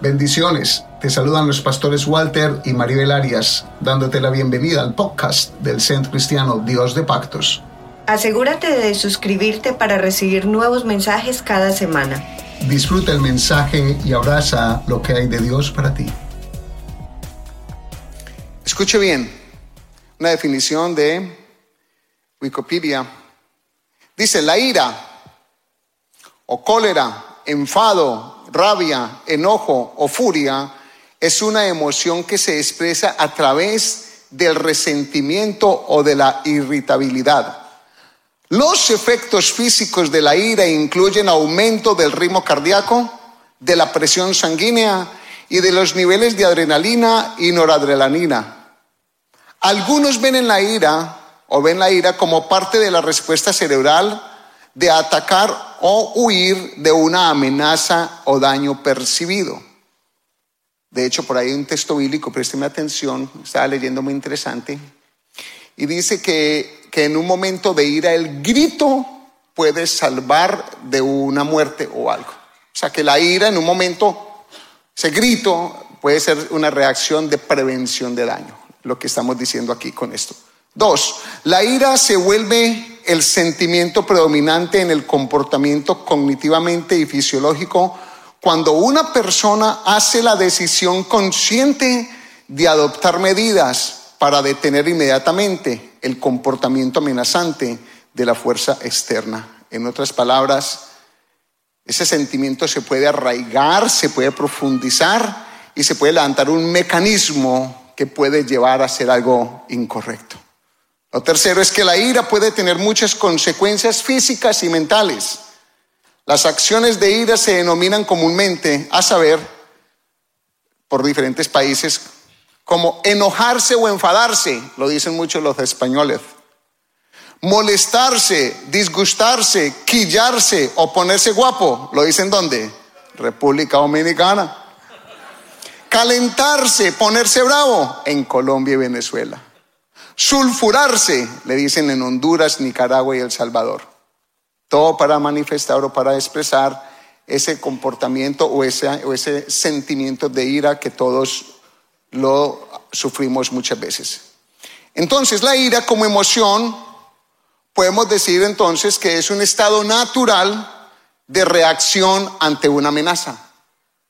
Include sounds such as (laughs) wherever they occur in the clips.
Bendiciones. Te saludan los pastores Walter y Maribel Arias, dándote la bienvenida al podcast del Centro Cristiano Dios de Pactos. Asegúrate de suscribirte para recibir nuevos mensajes cada semana. Disfruta el mensaje y abraza lo que hay de Dios para ti. Escuche bien, una definición de Wikipedia. Dice, la ira o cólera, enfado, rabia, enojo o furia es una emoción que se expresa a través del resentimiento o de la irritabilidad. Los efectos físicos de la ira incluyen aumento del ritmo cardíaco, de la presión sanguínea y de los niveles de adrenalina y noradrenalina. Algunos ven en la ira o ven la ira como parte de la respuesta cerebral de atacar o huir de una amenaza o daño percibido. De hecho, por ahí hay un texto bíblico, présteme atención, estaba leyendo muy interesante, y dice que, que en un momento de ira el grito puede salvar de una muerte o algo. O sea, que la ira en un momento, ese grito puede ser una reacción de prevención de daño, lo que estamos diciendo aquí con esto. Dos, la ira se vuelve el sentimiento predominante en el comportamiento cognitivamente y fisiológico cuando una persona hace la decisión consciente de adoptar medidas para detener inmediatamente el comportamiento amenazante de la fuerza externa. En otras palabras, ese sentimiento se puede arraigar, se puede profundizar y se puede levantar un mecanismo que puede llevar a hacer algo incorrecto. Lo tercero es que la ira puede tener muchas consecuencias físicas y mentales. Las acciones de ira se denominan comúnmente, a saber, por diferentes países, como enojarse o enfadarse, lo dicen muchos los españoles. Molestarse, disgustarse, quillarse o ponerse guapo, lo dicen dónde? República Dominicana. Calentarse, ponerse bravo en Colombia y Venezuela. Sulfurarse, le dicen en Honduras, Nicaragua y El Salvador. Todo para manifestar o para expresar ese comportamiento o ese, sentimiento de ira que todos lo sufrimos muchas veces. Entonces, la ira como emoción, podemos decir entonces que es un estado natural de reacción ante una amenaza.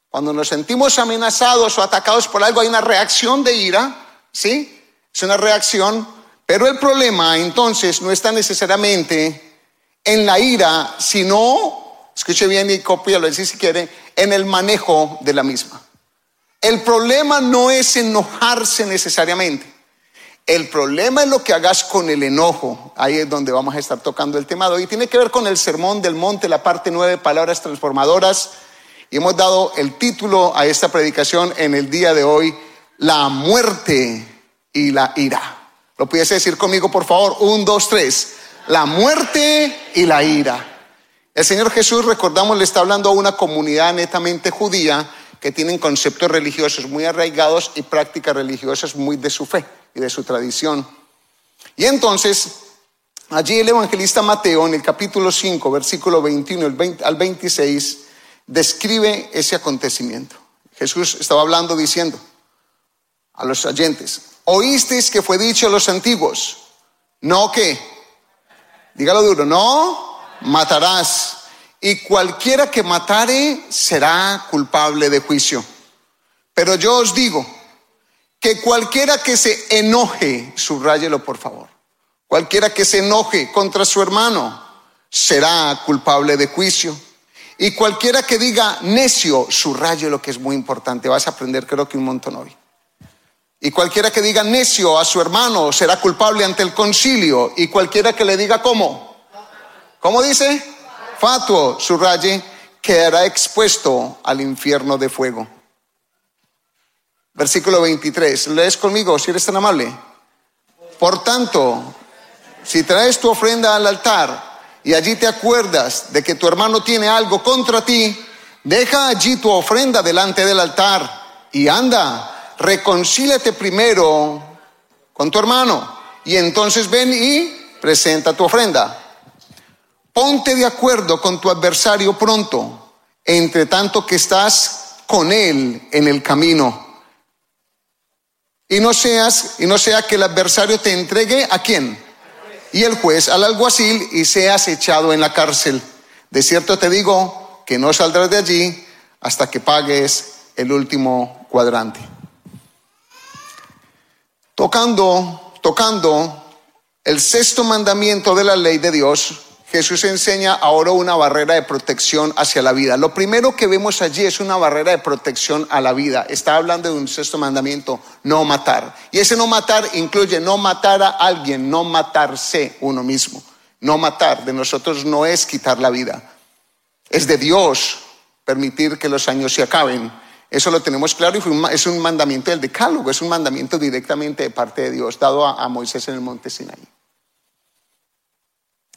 Cuando nos sentimos amenazados o atacados por algo, hay una reacción de ira, ¿sí? Es una reacción, pero el problema entonces no está necesariamente en la ira, sino, escuche bien y cópialo si quiere, en el manejo de la misma. El problema no es enojarse necesariamente. El problema es lo que hagas con el enojo. Ahí es donde vamos a estar tocando el tema de hoy. Tiene que ver con el sermón del monte, la parte nueve, palabras transformadoras. Y hemos dado el título a esta predicación en el día de hoy, la muerte y la ira. ¿Lo pudiese decir conmigo, por favor? Un, dos, tres. La muerte y la ira. El Señor Jesús, recordamos, le está hablando a una comunidad netamente judía que tienen conceptos religiosos muy arraigados y prácticas religiosas muy de su fe y de su tradición. Y entonces, allí el evangelista Mateo, en el capítulo 5, versículo 21 al 26, describe ese acontecimiento. Jesús estaba hablando diciendo a los oyentes, oísteis que fue dicho a los antiguos, no que, dígalo duro, no matarás. Y cualquiera que matare será culpable de juicio. Pero yo os digo que cualquiera que se enoje, subráyelo por favor, cualquiera que se enoje contra su hermano será culpable de juicio. Y cualquiera que diga necio, subraye lo que es muy importante. Vas a aprender creo que un montón hoy. Y cualquiera que diga necio a su hermano será culpable ante el concilio. Y cualquiera que le diga cómo. ¿Cómo dice? Fatuo, subraye, quedará expuesto al infierno de fuego. Versículo 23. ¿Lees conmigo si eres tan amable? Por tanto, si traes tu ofrenda al altar y allí te acuerdas de que tu hermano tiene algo contra ti, deja allí tu ofrenda delante del altar y anda reconcíliate primero con tu hermano y entonces ven y presenta tu ofrenda. Ponte de acuerdo con tu adversario pronto, entre tanto que estás con él en el camino. Y no seas, y no sea que el adversario te entregue a quién? Y el juez al alguacil y seas echado en la cárcel. De cierto te digo que no saldrás de allí hasta que pagues el último cuadrante. Tocando, tocando el sexto mandamiento de la ley de Dios, Jesús enseña ahora una barrera de protección hacia la vida. Lo primero que vemos allí es una barrera de protección a la vida. Está hablando de un sexto mandamiento, no matar. Y ese no matar incluye no matar a alguien, no matarse uno mismo. No matar de nosotros no es quitar la vida. Es de Dios permitir que los años se acaben. Eso lo tenemos claro y es un mandamiento del decálogo, es un mandamiento directamente de parte de Dios, dado a, Moisés en el monte Sinai.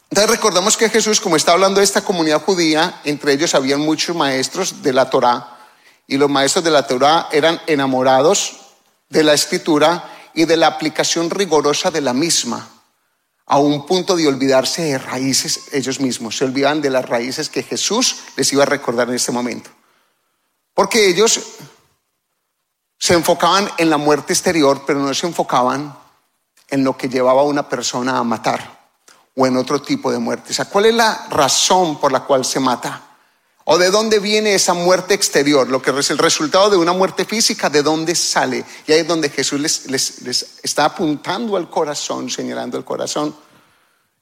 Entonces recordamos que Jesús, como está hablando de esta comunidad judía, entre ellos habían muchos maestros de la Torá, y los maestros de la Torá eran enamorados de la escritura y de la aplicación rigorosa de la misma, a un punto de olvidarse de raíces ellos mismos, se olvidaban de las raíces que Jesús les iba a recordar en este momento. Porque ellos se enfocaban en la muerte exterior, pero no se enfocaban en lo que llevaba a una persona a matar o en otro tipo de muerte. O sea, ¿cuál es la razón por la cual se mata? ¿O de dónde viene esa muerte exterior? Lo que es el resultado de una muerte física, ¿de dónde sale? Y ahí es donde Jesús les, les está apuntando al corazón, señalando el corazón.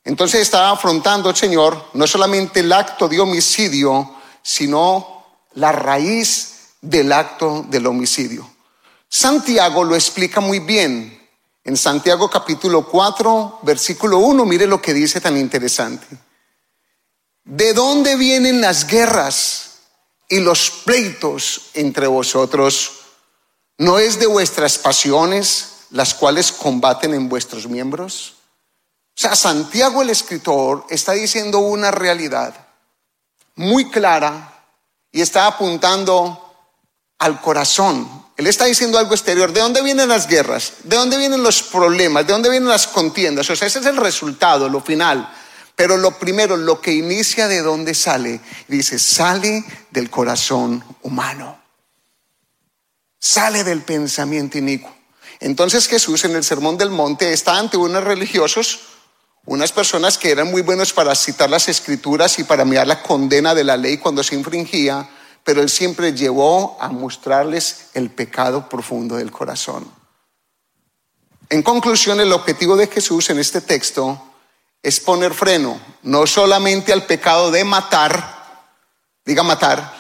Entonces está afrontando Señor no solamente el acto de homicidio, sino la raíz del acto del homicidio. Santiago lo explica muy bien en Santiago capítulo 4, versículo 1, mire lo que dice tan interesante. ¿De dónde vienen las guerras y los pleitos entre vosotros? ¿No es de vuestras pasiones las cuales combaten en vuestros miembros? O sea, Santiago el escritor está diciendo una realidad muy clara y está apuntando al corazón él está diciendo algo exterior. ¿De dónde vienen las guerras? ¿De dónde vienen los problemas? ¿De dónde vienen las contiendas? O sea, ese es el resultado, lo final. Pero lo primero, lo que inicia de dónde sale, dice, sale del corazón humano. Sale del pensamiento inicuo. Entonces Jesús en el Sermón del Monte está ante unos religiosos, unas personas que eran muy buenos para citar las escrituras y para mirar la condena de la ley cuando se infringía pero Él siempre llevó a mostrarles el pecado profundo del corazón. En conclusión, el objetivo de Jesús en este texto es poner freno no solamente al pecado de matar, diga matar,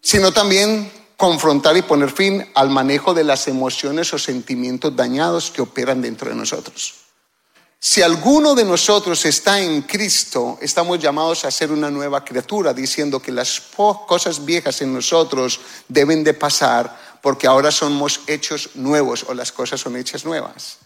sino también confrontar y poner fin al manejo de las emociones o sentimientos dañados que operan dentro de nosotros. Si alguno de nosotros está en Cristo, estamos llamados a ser una nueva criatura, diciendo que las cosas viejas en nosotros deben de pasar porque ahora somos hechos nuevos o las cosas son hechas nuevas.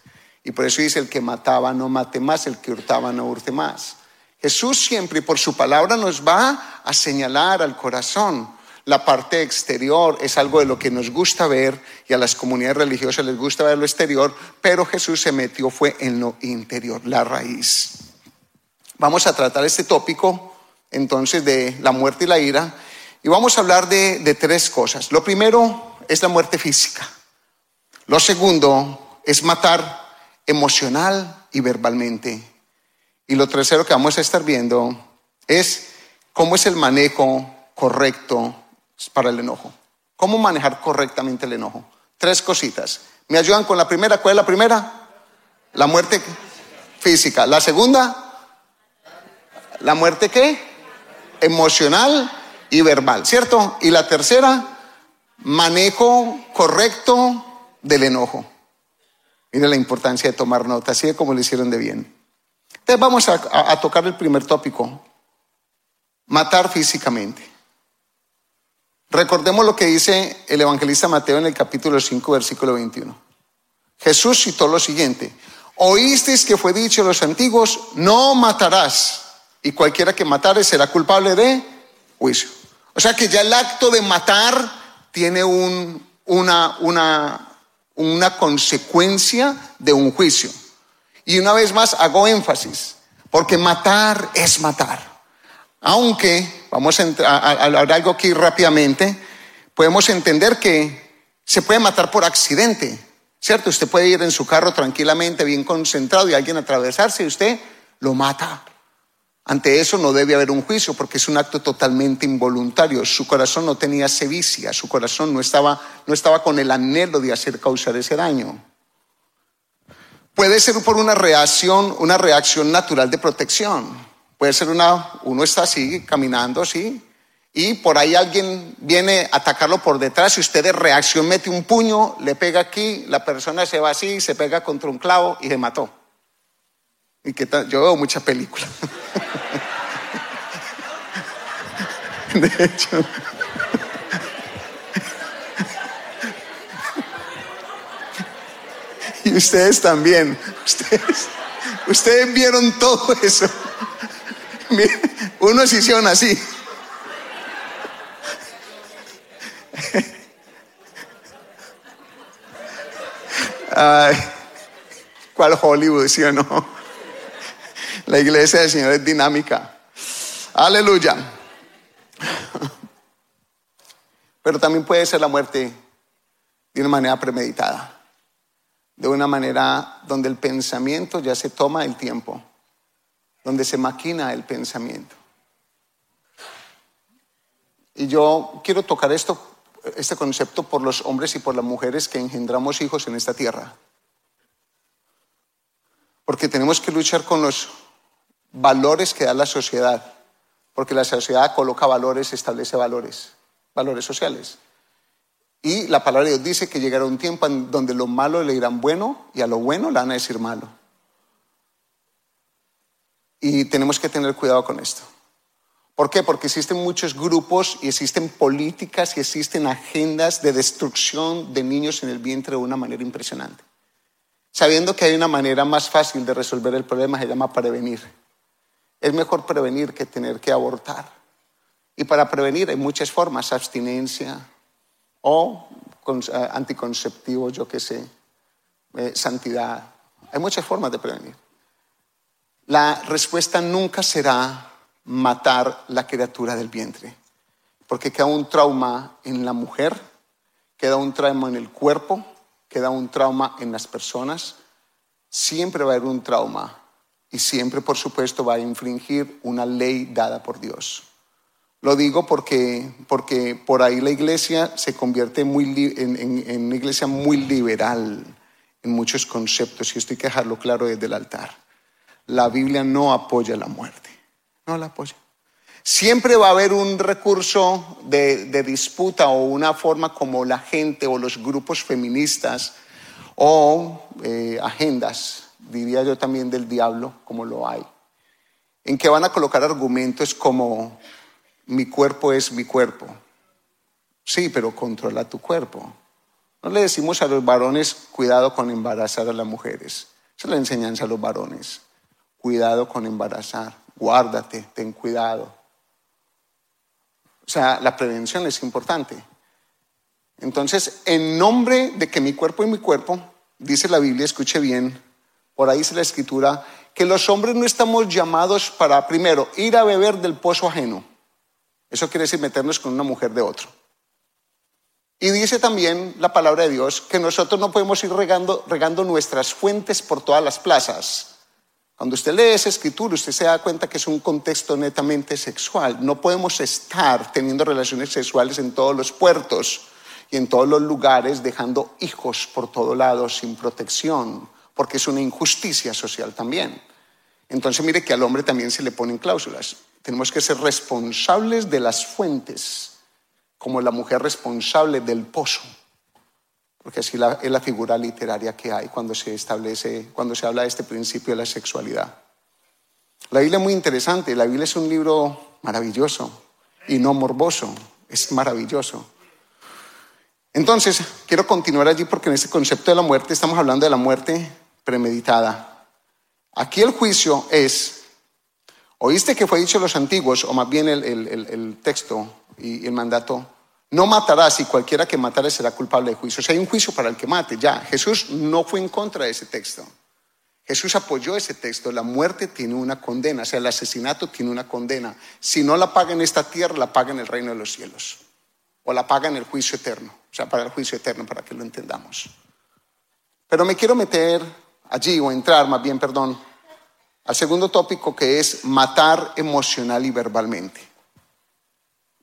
Y por eso dice el que mataba no mate más, el que hurtaba no hurte más. Jesús siempre por su palabra nos va a señalar al corazón la parte exterior es algo de lo que nos gusta ver y a las comunidades religiosas les gusta ver lo exterior, pero Jesús se metió fue en lo interior, la raíz. Vamos a tratar este tópico entonces de la muerte y la ira y vamos a hablar de, de tres cosas. Lo primero es la muerte física. Lo segundo es matar emocional y verbalmente. Y lo tercero que vamos a estar viendo es cómo es el manejo correcto para el enojo. ¿Cómo manejar correctamente el enojo? Tres cositas. ¿Me ayudan con la primera? ¿Cuál es la primera? La muerte física. La segunda, la muerte qué? Emocional y verbal, ¿cierto? Y la tercera, manejo correcto del enojo. Mire la importancia de tomar nota, así es como lo hicieron de bien. Entonces vamos a, a tocar el primer tópico, matar físicamente. Recordemos lo que dice el evangelista Mateo en el capítulo 5, versículo 21. Jesús citó lo siguiente, oísteis que fue dicho a los antiguos, no matarás, y cualquiera que matare será culpable de juicio. O sea que ya el acto de matar tiene un, una, una, una consecuencia de un juicio. Y una vez más hago énfasis, porque matar es matar. Aunque vamos a, hablar algo aquí rápidamente, podemos entender que se puede matar por accidente, ¿cierto? Usted puede ir en su carro tranquilamente, bien concentrado y alguien atravesarse y usted lo mata. Ante eso no debe haber un juicio porque es un acto totalmente involuntario. Su corazón no tenía sevicia, su corazón no estaba, no estaba con el anhelo de hacer causar ese daño. Puede ser por una reacción, una reacción natural de protección. Puede ser una, uno está así, caminando así, y por ahí alguien viene a atacarlo por detrás y usted de reacción mete un puño, le pega aquí, la persona se va así, se pega contra un clavo y se mató. ¿Y qué? Yo veo mucha película. (laughs) De hecho. (laughs) Y ustedes también. Ustedes, ustedes vieron todo eso. Unos hicieron así. Ay, ¿Cuál Hollywood, sí o no? La iglesia del Señor es dinámica. Aleluya. Pero también puede ser la muerte de una manera premeditada, de una manera donde el pensamiento ya se toma el tiempo, donde se maquina el pensamiento. Y yo quiero tocar esto, este concepto por los hombres y por las mujeres que engendramos hijos en esta tierra. Porque tenemos que luchar con los valores que da la sociedad, porque la sociedad coloca valores, establece valores, valores sociales. Y la palabra de Dios dice que llegará un tiempo en donde lo malo le dirán bueno y a lo bueno le van a decir malo. Y tenemos que tener cuidado con esto. ¿Por qué? Porque existen muchos grupos y existen políticas y existen agendas de destrucción de niños en el vientre de una manera impresionante. Sabiendo que hay una manera más fácil de resolver el problema, se llama prevenir. Es mejor prevenir que tener que abortar. Y para prevenir hay muchas formas, abstinencia o eh, anticonceptivos, yo qué sé, eh, santidad. Hay muchas formas de prevenir. La respuesta nunca será matar la criatura del vientre, porque queda un trauma en la mujer, queda un trauma en el cuerpo, queda un trauma en las personas. Siempre va a haber un trauma y siempre, por supuesto, va a infringir una ley dada por Dios. Lo digo porque, porque por ahí la iglesia se convierte muy en, una iglesia muy liberal en muchos conceptos y esto hay que dejarlo claro desde el altar. La Biblia no apoya la muerte, no la apoya. Siempre va a haber un recurso de, de disputa o una forma como la gente o los grupos feministas o eh, agendas diría yo también del diablo, como lo hay, en que van a colocar argumentos como mi cuerpo es mi cuerpo. Sí, pero controla tu cuerpo. No le decimos a los varones, cuidado con embarazar a las mujeres. Esa es la enseñanza a los varones. Cuidado con embarazar. Guárdate, ten cuidado. O sea, la prevención es importante. Entonces, en nombre de que mi cuerpo es mi cuerpo, dice la Biblia, escuche bien, por ahí dice la escritura, que los hombres no estamos llamados para, primero, ir a beber del pozo ajeno. Eso quiere decir meternos con una mujer de otro. Y dice también la palabra de Dios que nosotros no podemos ir regando, regando nuestras fuentes por todas las plazas. Cuando usted lee esa escritura, usted se da cuenta que es un contexto netamente sexual. No podemos estar teniendo relaciones sexuales en todos los puertos y en todos los lugares, dejando hijos por todos lados sin protección porque es una injusticia social también. Entonces mire que al hombre también se le ponen cláusulas. Tenemos que ser responsables de las fuentes, como la mujer responsable del pozo, porque así es la figura literaria que hay cuando se establece, cuando se habla de este principio de la sexualidad. La Biblia es muy interesante, la Biblia es un libro maravilloso y no morboso, es maravilloso. Entonces, quiero continuar allí porque en este concepto de la muerte estamos hablando de la muerte premeditada. Aquí el juicio es, oíste que fue dicho los antiguos, o más bien el, texto y el mandato, no matarás y cualquiera que matare será culpable de juicio. O sea, hay un juicio para el que mate, ya. Jesús no fue en contra de ese texto. Jesús apoyó ese texto. La muerte tiene una condena, o sea, el asesinato tiene una condena. Si no la paga en esta tierra, la paga en el reino de los cielos. O la paga en el juicio eterno. O sea, para el juicio eterno, para que lo entendamos. Pero me quiero meter allí, o entrar más bien, perdón, al segundo tópico que es matar emocional y verbalmente.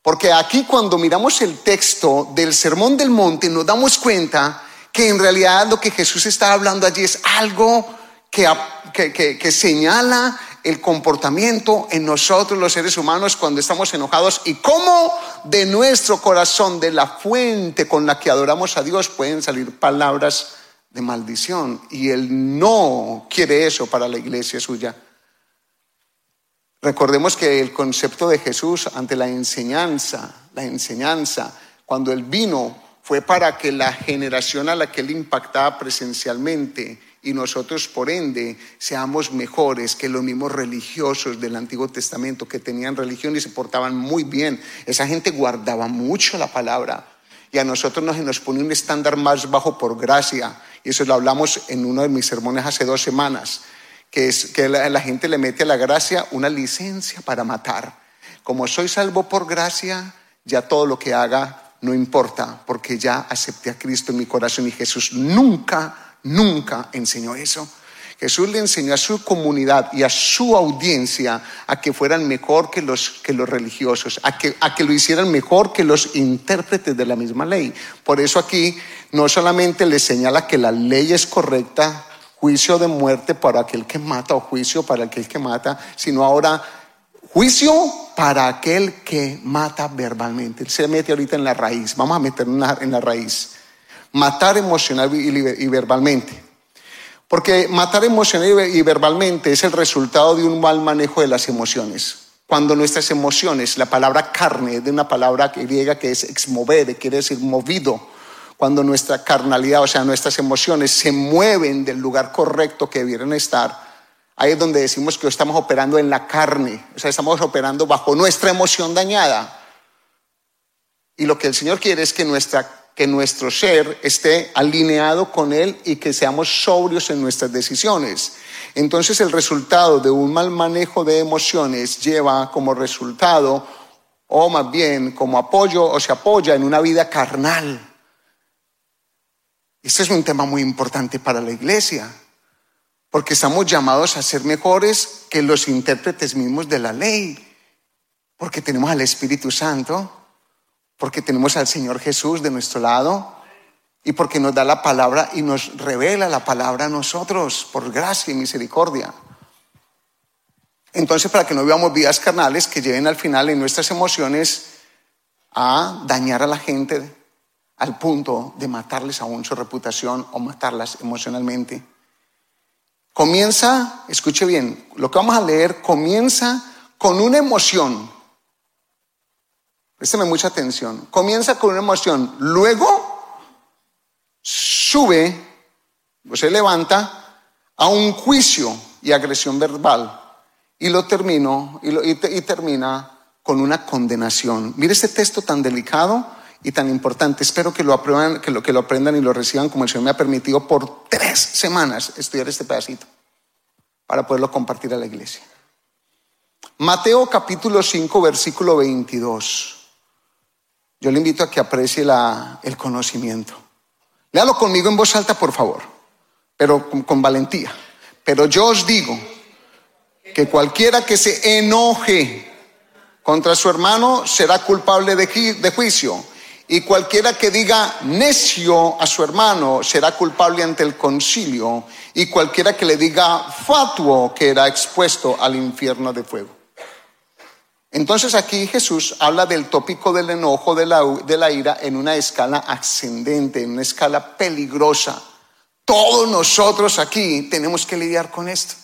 Porque aquí cuando miramos el texto del Sermón del Monte nos damos cuenta que en realidad lo que Jesús está hablando allí es algo que, señala el comportamiento en nosotros los seres humanos cuando estamos enojados y cómo de nuestro corazón, de la fuente con la que adoramos a Dios, pueden salir palabras de maldición. Y Él no quiere eso para la iglesia suya. Recordemos que el concepto de Jesús ante la enseñanza, la enseñanza, cuando Él vino, fue para que la generación a la que Él impactaba presencialmente y nosotros por ende seamos mejores que los mismos religiosos del Antiguo Testamento que tenían religión y se portaban muy bien. Esa gente guardaba mucho la palabra y a nosotros nos, nos pone un estándar más bajo por gracia. Y eso lo hablamos en uno de mis sermones hace dos semanas que es que la, gente le mete a la gracia una licencia para matar. Como soy salvo por gracia, ya todo lo que haga no importa, porque ya acepté a Cristo en mi corazón y Jesús nunca, nunca enseñó eso. Jesús le enseñó a su comunidad y a su audiencia a que fueran mejor que los, religiosos, a que, a que lo hicieran mejor que los intérpretes de la misma ley. Por eso aquí no solamente le señala que la ley es correcta, juicio de muerte para aquel que mata o juicio para aquel que mata, sino ahora juicio para aquel que mata verbalmente. Se mete ahorita en la raíz, vamos a meter en la, raíz. Matar emocional y, verbalmente. Porque matar emocional y verbalmente es el resultado de un mal manejo de las emociones. Cuando nuestras emociones, la palabra carne, de una palabra griega que es exmover, quiere decir movido, cuando nuestra carnalidad, o sea, nuestras emociones se mueven del lugar correcto que debieran estar, ahí es donde decimos que estamos operando en la carne, o sea, estamos operando bajo nuestra emoción dañada. Y lo que el Señor quiere es que, nuestra, que nuestro ser esté alineado con Él y que seamos sobrios en nuestras decisiones. Entonces el resultado de un mal manejo de emociones lleva como resultado, o más bien como apoyo, o se apoya en una vida carnal este es un tema muy importante para la iglesia, porque estamos llamados a ser mejores que los intérpretes mismos de la ley, porque tenemos al Espíritu Santo, porque tenemos al Señor Jesús de nuestro lado y porque nos da la palabra y nos revela la palabra a nosotros por gracia y misericordia. Entonces, para que no vivamos vidas carnales que lleven al final en nuestras emociones a dañar a la gente, al punto de matarles aún su reputación o matarlas emocionalmente. Comienza, escuche bien, lo que vamos a leer comienza con una emoción. Présteme mucha atención. Comienza con una emoción. Luego sube, o se levanta a un juicio y agresión verbal. Y lo termino, y, termina con una condenación. Mire este texto tan delicado y tan importante. Espero que lo, aprueban, que lo, que lo aprendan y lo reciban como el Señor me ha permitido por tres semanas estudiar este pedacito para poderlo compartir a la iglesia. Mateo capítulo 5, versículo 22. Yo le invito a que aprecie la, el conocimiento. Léalo conmigo en voz alta, por favor, pero con, valentía. Pero yo os digo que cualquiera que se enoje contra su hermano será culpable de juicio y cualquiera que diga necio a su hermano será culpable ante el concilio, y cualquiera que le diga fatuo quedará expuesto al infierno de fuego. Entonces aquí Jesús habla del tópico del enojo, de la, de la ira, en una escala ascendente, en una escala peligrosa. Todos nosotros aquí tenemos que lidiar con esto.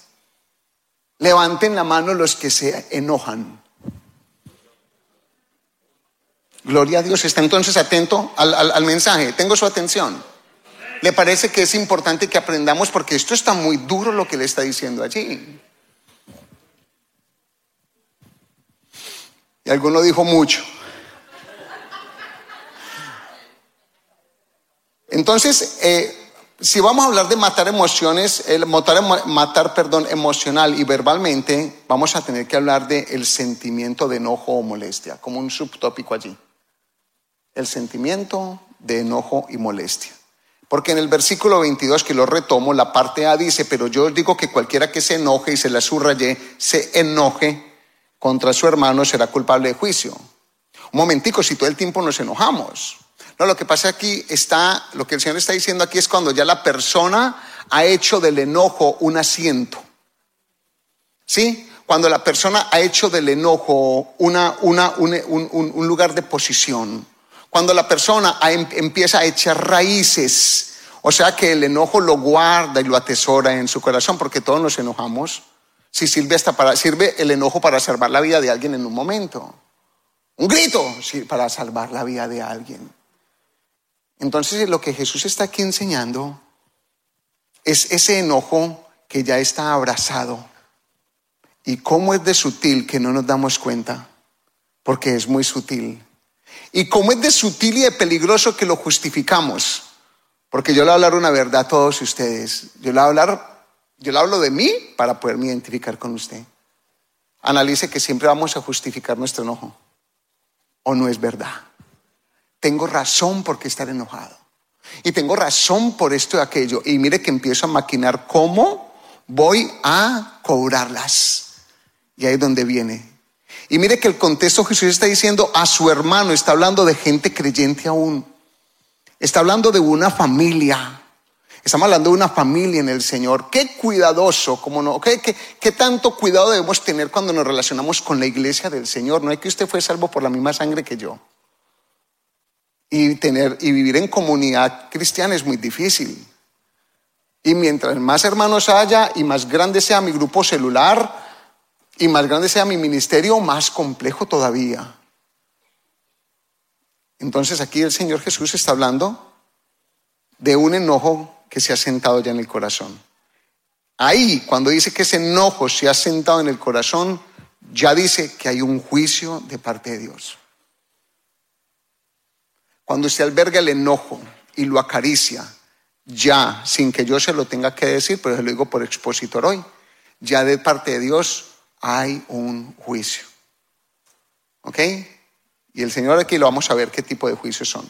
Levanten la mano los que se enojan. Gloria a Dios. Está entonces atento al, mensaje. Tengo su atención. ¿Le parece que es importante que aprendamos? Porque esto está muy duro lo que le está diciendo allí. Y alguno dijo mucho. Entonces, eh, si vamos a hablar de matar emociones, el matar, matar perdón, emocional y verbalmente, vamos a tener que hablar del el sentimiento de enojo o molestia, como un subtópico allí. El sentimiento de enojo y molestia. Porque en el versículo 22 que lo retomo, la parte A dice, pero yo os digo que cualquiera que se enoje y se la subrayé, se enoje contra su hermano será culpable de juicio. Un momentico, si todo el tiempo nos enojamos. No, lo que pasa aquí está, lo que el Señor está diciendo aquí es cuando ya la persona ha hecho del enojo un asiento. ¿Sí? Cuando la persona ha hecho del enojo una, una, un, un lugar de posición. Cuando la persona em, empieza a echar raíces, o sea que el enojo lo guarda y lo atesora en su corazón, porque todos nos enojamos. Si sirve hasta para, sirve el enojo para salvar la vida de alguien en un momento. Un grito para salvar la vida de alguien. Entonces lo que Jesús está aquí enseñando es ese enojo que ya está abrazado. Y cómo es de sutil que no nos damos cuenta, porque es muy sutil. Y cómo es de sutil y de peligroso que lo justificamos. Porque yo le voy a hablar una verdad a todos ustedes. Yo le voy a hablar, yo le hablo de mí para poderme identificar con usted. Analice que siempre vamos a justificar nuestro enojo. ¿O no es verdad? Tengo razón por qué estar enojado. Y tengo razón por esto y aquello. Y mire que empiezo a maquinar cómo voy a cobrarlas. Y ahí es donde viene y mire que el contexto Jesús está diciendo a su hermano, está hablando de gente creyente aún. Está hablando de una familia. Estamos hablando de una familia en el Señor. Qué cuidadoso, como no, qué, qué, tanto cuidado debemos tener cuando nos relacionamos con la iglesia del Señor. No es que usted fue salvo por la misma sangre que yo. Y tener y vivir en comunidad cristiana es muy difícil. Y mientras más hermanos haya y más grande sea mi grupo celular, y más grande sea mi ministerio, más complejo todavía. Entonces aquí el Señor Jesús está hablando de un enojo que se ha sentado ya en el corazón. Ahí, cuando dice que ese enojo se ha sentado en el corazón, ya dice que hay un juicio de parte de Dios. Cuando usted alberga el enojo y lo acaricia, ya, sin que yo se lo tenga que decir, pero se lo digo por expositor hoy, ya de parte de Dios hay un juicio. ¿Ok? Y el Señor aquí lo vamos a ver qué tipo de juicios son.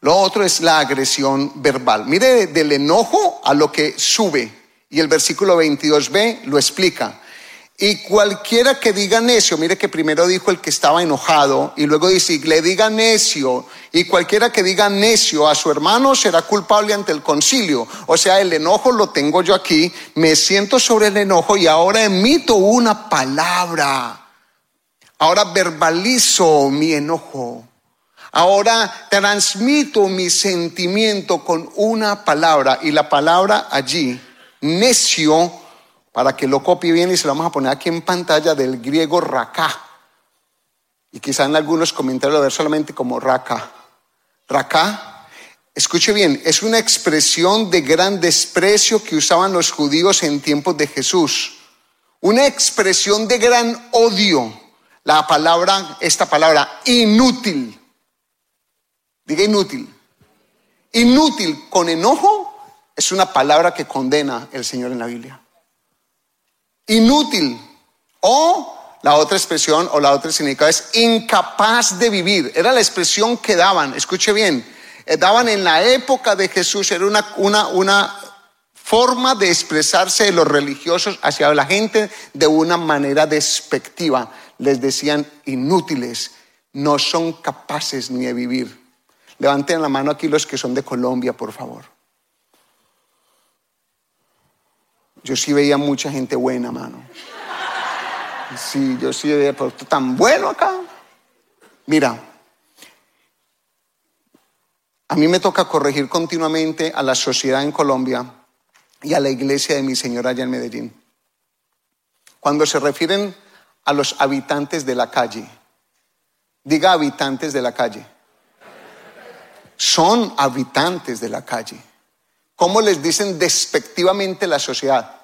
Lo otro es la agresión verbal. Mire del enojo a lo que sube. Y el versículo 22b lo explica. Y cualquiera que diga necio, mire que primero dijo el que estaba enojado y luego dice, le diga necio, y cualquiera que diga necio a su hermano será culpable ante el concilio. O sea, el enojo lo tengo yo aquí, me siento sobre el enojo y ahora emito una palabra. Ahora verbalizo mi enojo. Ahora transmito mi sentimiento con una palabra y la palabra allí, necio, para que lo copie bien y se lo vamos a poner aquí en pantalla del griego raká. Y quizá en algunos comentarios lo ver solamente como raká. Raká, escuche bien, es una expresión de gran desprecio que usaban los judíos en tiempos de Jesús. Una expresión de gran odio. La palabra, esta palabra, inútil. Diga inútil. Inútil con enojo es una palabra que condena el Señor en la Biblia inútil. O la otra expresión o la otra significado es incapaz de vivir. Era la expresión que daban, escuche bien, eh, daban en la época de Jesús, era una, una, una forma de expresarse de los religiosos hacia la gente de una manera despectiva. Les decían inútiles, no son capaces ni de vivir. Levanten la mano aquí los que son de Colombia, por favor. Yo sí veía mucha gente buena, mano. Sí, yo sí veía, pero tan bueno acá. Mira, a mí me toca corregir continuamente a la sociedad en Colombia y a la iglesia de mi señora allá en Medellín. Cuando se refieren a los habitantes de la calle, diga habitantes de la calle. Son habitantes de la calle. ¿Cómo les dicen despectivamente la sociedad?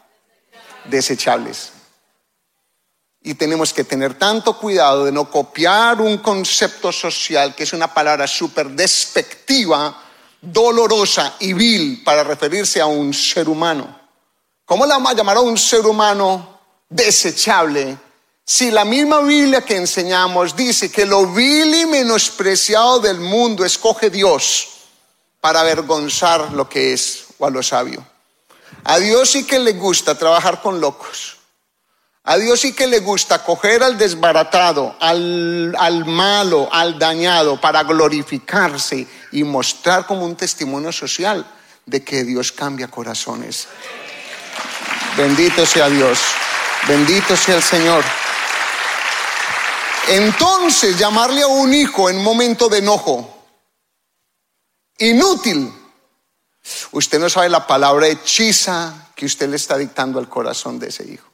Desechables. Y tenemos que tener tanto cuidado de no copiar un concepto social que es una palabra súper despectiva dolorosa y vil para referirse a un ser humano. ¿Cómo la vamos a llamar a un ser humano desechable si la misma Biblia que enseñamos dice que lo vil y menospreciado del mundo escoge Dios para avergonzar lo que es o a lo sabio? A Dios sí que le gusta trabajar con locos. A Dios sí que le gusta coger al desbaratado, al, al, malo, al dañado, para glorificarse y mostrar como un testimonio social de que Dios cambia corazones. Bendito sea Dios, bendito sea el Señor. Entonces, llamarle a un hijo en momento de enojo, inútil. Usted no sabe la palabra hechiza que usted le está dictando al corazón de ese hijo.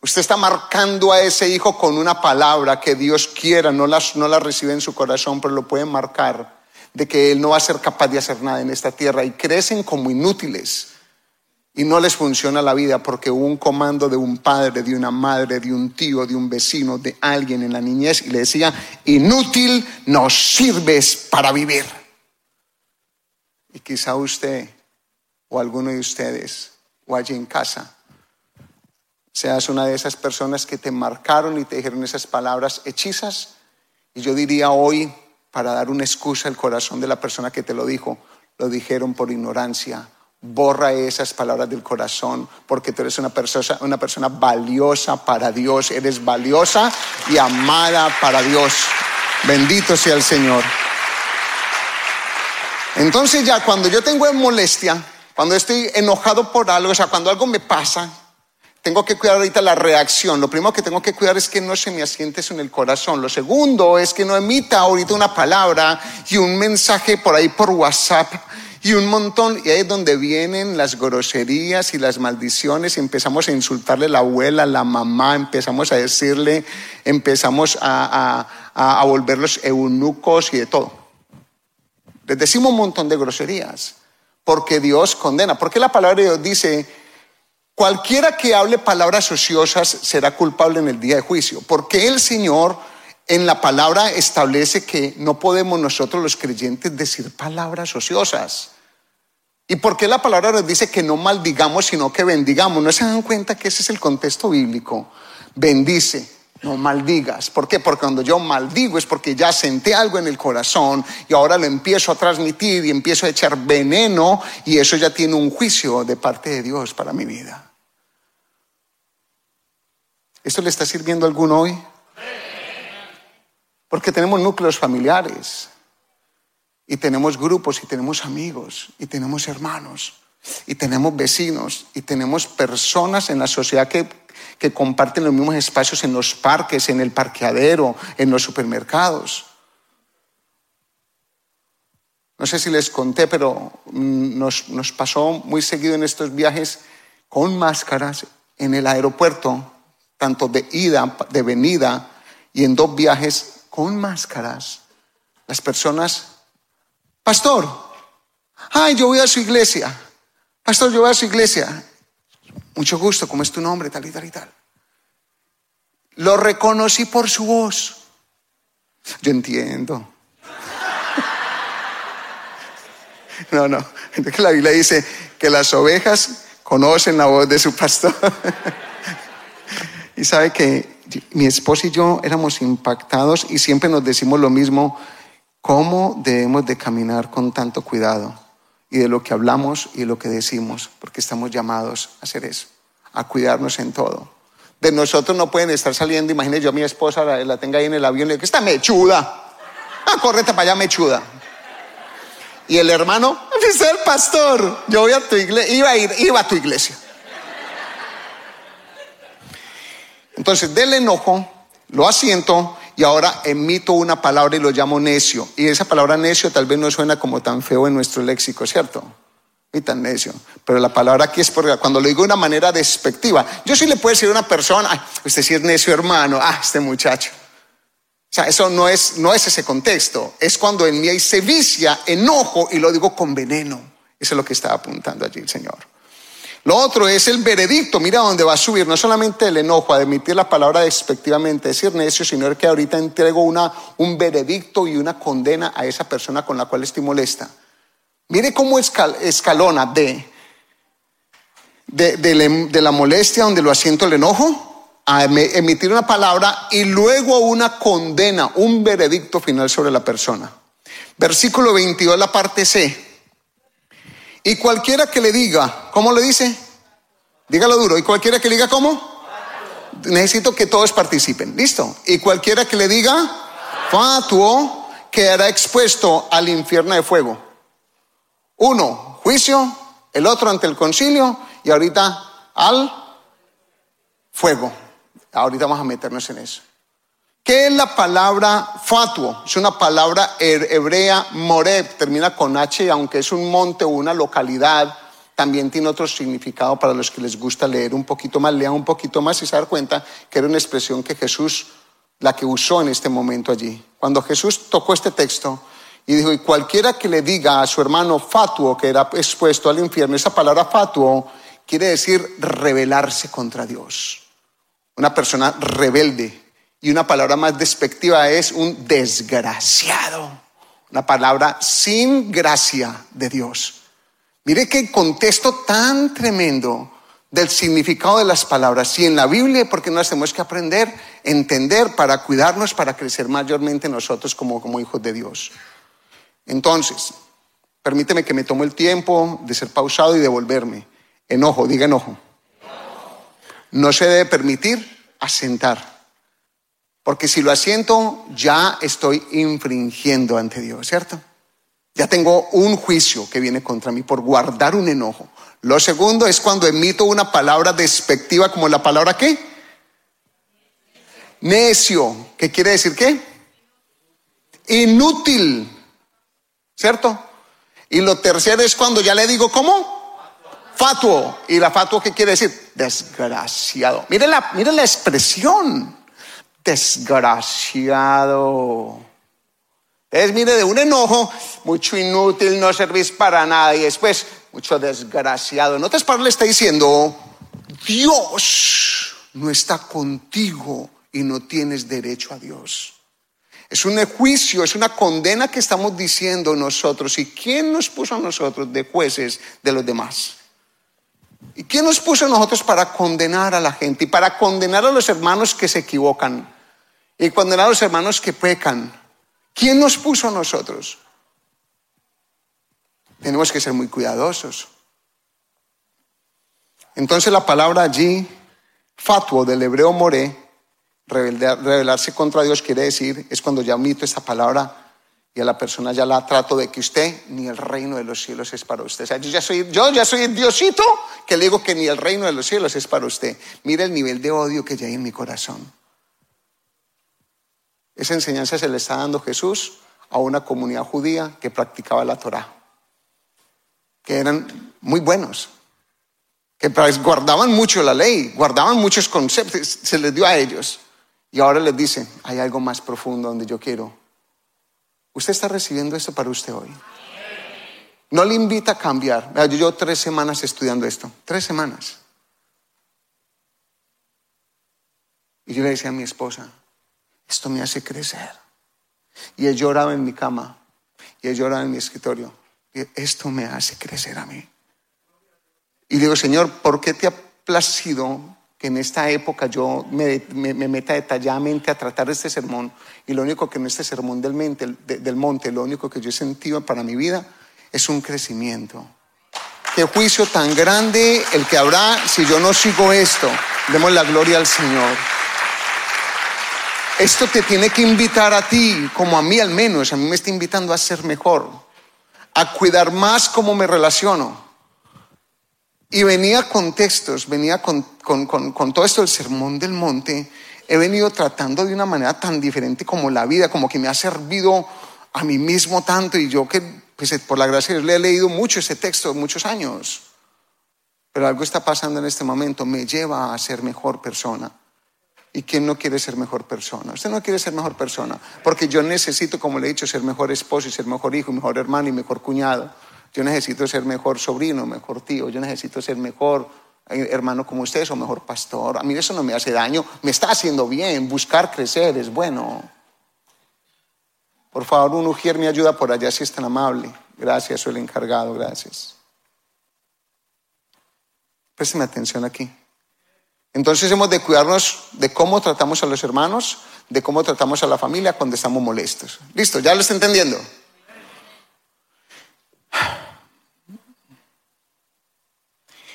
Usted está marcando a ese hijo con una palabra que Dios quiera, no la, no la recibe en su corazón, pero lo puede marcar de que él no va a ser capaz de hacer nada en esta tierra y crecen como inútiles y no les funciona la vida porque hubo un comando de un padre, de una madre, de un tío, de un vecino, de alguien en la niñez y le decía, inútil no sirves para vivir. Y quizá usted o alguno de ustedes o allí en casa seas una de esas personas que te marcaron y te dijeron esas palabras hechizas. Y yo diría hoy, para dar una excusa al corazón de la persona que te lo dijo, lo dijeron por ignorancia. Borra esas palabras del corazón porque tú eres una persona, una persona valiosa para Dios. Eres valiosa y amada para Dios. Bendito sea el Señor. Entonces ya cuando yo tengo molestia, cuando estoy enojado por algo, o sea, cuando algo me pasa, tengo que cuidar ahorita la reacción. Lo primero que tengo que cuidar es que no se me asiente en el corazón. Lo segundo es que no emita ahorita una palabra y un mensaje por ahí por WhatsApp y un montón. Y ahí es donde vienen las groserías y las maldiciones. Y empezamos a insultarle a la abuela, a la mamá, empezamos a decirle, empezamos a, a, a volverlos eunucos y de todo. Les decimos un montón de groserías porque Dios condena. Porque la palabra de Dios dice Cualquiera que hable palabras ociosas será culpable en el día de juicio, porque el Señor en la palabra establece que no podemos nosotros los creyentes decir palabras ociosas. ¿Y por qué la palabra nos dice que no maldigamos, sino que bendigamos? ¿No se dan cuenta que ese es el contexto bíblico? Bendice, no maldigas. ¿Por qué? Porque cuando yo maldigo es porque ya senté algo en el corazón y ahora lo empiezo a transmitir y empiezo a echar veneno y eso ya tiene un juicio de parte de Dios para mi vida. ¿Esto le está sirviendo a alguno hoy? Porque tenemos núcleos familiares y tenemos grupos y tenemos amigos y tenemos hermanos y tenemos vecinos y tenemos personas en la sociedad que, que comparten los mismos espacios en los parques, en el parqueadero, en los supermercados. No sé si les conté, pero mm, nos, nos pasó muy seguido en estos viajes con máscaras en el aeropuerto tanto de ida, de venida y en dos viajes con máscaras. Las personas, pastor, ay, yo voy a su iglesia. Pastor, yo voy a su iglesia. Mucho gusto, ¿cómo es tu nombre? Tal y tal y tal. Lo reconocí por su voz. Yo entiendo. (laughs) No, no. La Biblia dice que las ovejas conocen la voz de su pastor. (laughs) Y sabe que mi esposa y yo éramos impactados y siempre nos decimos lo mismo, ¿cómo debemos de caminar con tanto cuidado? Y de lo que hablamos y de lo que decimos, porque estamos llamados a hacer eso, a cuidarnos en todo. De nosotros no pueden estar saliendo, imagínese yo a mi esposa la, la tenga ahí en el avión y le digo, está mechuda. Ah, córrete para allá, mechuda. Y el hermano, es el pastor, yo voy a tu iglesia, iba a ir, iba a tu iglesia. Entonces, del enojo, lo asiento y ahora emito una palabra y lo llamo necio. Y esa palabra necio tal vez no suena como tan feo en nuestro léxico, ¿cierto? Y tan necio. Pero la palabra aquí es porque cuando lo digo de una manera despectiva, yo sí le puedo decir a una persona, usted sí es necio hermano, ah, este muchacho. O sea, eso no es, no es ese contexto. Es cuando en mí hay sevicia, enojo y lo digo con veneno. Eso es lo que está apuntando allí el Señor. Lo otro es el veredicto. Mira dónde va a subir. No solamente el enojo, a emitir la palabra despectivamente, decir necio, sino que ahorita entrego una, un veredicto y una condena a esa persona con la cual estoy molesta. Mire cómo escalona de, de, de, la molestia donde lo asiento el enojo a emitir una palabra y luego una condena, un veredicto final sobre la persona. Versículo 22, la parte C. Y cualquiera que le diga, ¿cómo le dice? Dígalo duro. Y cualquiera que le diga, ¿cómo? Necesito que todos participen. ¿Listo? Y cualquiera que le diga, fatuo, quedará expuesto al infierno de fuego. Uno, juicio, el otro ante el concilio y ahorita al fuego. Ahorita vamos a meternos en eso. ¿Qué es la palabra fatuo? Es una palabra hebrea moreb, termina con H, aunque es un monte o una localidad, también tiene otro significado para los que les gusta leer un poquito más, lean un poquito más y se dan cuenta que era una expresión que Jesús, la que usó en este momento allí. Cuando Jesús tocó este texto y dijo, y cualquiera que le diga a su hermano fatuo, que era expuesto al infierno, esa palabra fatuo quiere decir rebelarse contra Dios. Una persona rebelde, y una palabra más despectiva es un desgraciado. Una palabra sin gracia de Dios. Mire qué contexto tan tremendo del significado de las palabras. Y en la Biblia, porque nos tenemos que aprender, entender para cuidarnos, para crecer mayormente nosotros como, como hijos de Dios. Entonces, permíteme que me tome el tiempo de ser pausado y devolverme. Enojo, diga enojo. No se debe permitir asentar. Porque si lo asiento, ya estoy infringiendo ante Dios, ¿cierto? Ya tengo un juicio que viene contra mí por guardar un enojo. Lo segundo es cuando emito una palabra despectiva como la palabra qué? Necio. ¿Qué quiere decir qué? Inútil. ¿Cierto? Y lo tercero es cuando ya le digo ¿cómo? Fatuo. ¿Y la fatuo qué quiere decir? Desgraciado. Mire la, mire la expresión desgraciado. Es, mire, de un enojo, mucho inútil, no servís para nada. Y después, mucho desgraciado. En otras palabras, le está diciendo, Dios no está contigo y no tienes derecho a Dios. Es un juicio, es una condena que estamos diciendo nosotros. ¿Y quién nos puso a nosotros de jueces de los demás? ¿Y quién nos puso a nosotros para condenar a la gente y para condenar a los hermanos que se equivocan? y condenar a los hermanos que pecan. ¿Quién nos puso a nosotros? Tenemos que ser muy cuidadosos. Entonces la palabra allí, fatuo del hebreo moré, rebelarse contra Dios quiere decir, es cuando ya omito esa palabra y a la persona ya la trato de que usted ni el reino de los cielos es para usted. O sea, yo ya soy, yo ya soy Diosito que le digo que ni el reino de los cielos es para usted. Mire el nivel de odio que ya hay en mi corazón. Esa enseñanza se le está dando Jesús a una comunidad judía que practicaba la Torá, que eran muy buenos, que guardaban mucho la ley, guardaban muchos conceptos, se les dio a ellos. Y ahora les dice, hay algo más profundo donde yo quiero. Usted está recibiendo esto para usted hoy. No le invita a cambiar. Yo llevo tres semanas estudiando esto, tres semanas. Y yo le decía a mi esposa, esto me hace crecer. Y he llorado en mi cama, y he llorado en mi escritorio. Esto me hace crecer a mí. Y digo, Señor, ¿por qué te ha placido que en esta época yo me, meta detalladamente a tratar este sermón? Y lo único que en este sermón del, del monte, lo único que yo he sentido para mi vida es un crecimiento. Qué juicio tan grande el que habrá si yo no sigo esto. Demos la gloria al Señor. Esto te tiene que invitar a ti, como a mí al menos, a mí me está invitando a ser mejor, a cuidar más cómo me relaciono. Y venía con textos, venía con, todo esto del sermón del monte, he venido tratando de una manera tan diferente como la vida, como que me ha servido a mí mismo tanto y yo que, pues, por la gracia de Dios, le he leído mucho ese texto, muchos años. Pero algo está pasando en este momento, me lleva a ser mejor persona. ¿Y quién no quiere ser mejor persona? Usted no quiere ser mejor persona, porque yo necesito, como le he dicho, ser mejor esposo y ser mejor hijo, mejor hermano y mejor cuñado. Yo necesito ser mejor sobrino, mejor tío, yo necesito ser mejor eh, hermano como usted o mejor pastor. A mí eso no me hace daño, me está haciendo bien, buscar crecer es bueno. Por favor, un ujier me ayuda por allá si es tan amable. Gracias, soy el encargado, gracias. Présteme atención aquí. Entonces hemos de cuidarnos de cómo tratamos a los hermanos, de cómo tratamos a la familia cuando estamos molestos. Listo, ¿ya lo está entendiendo?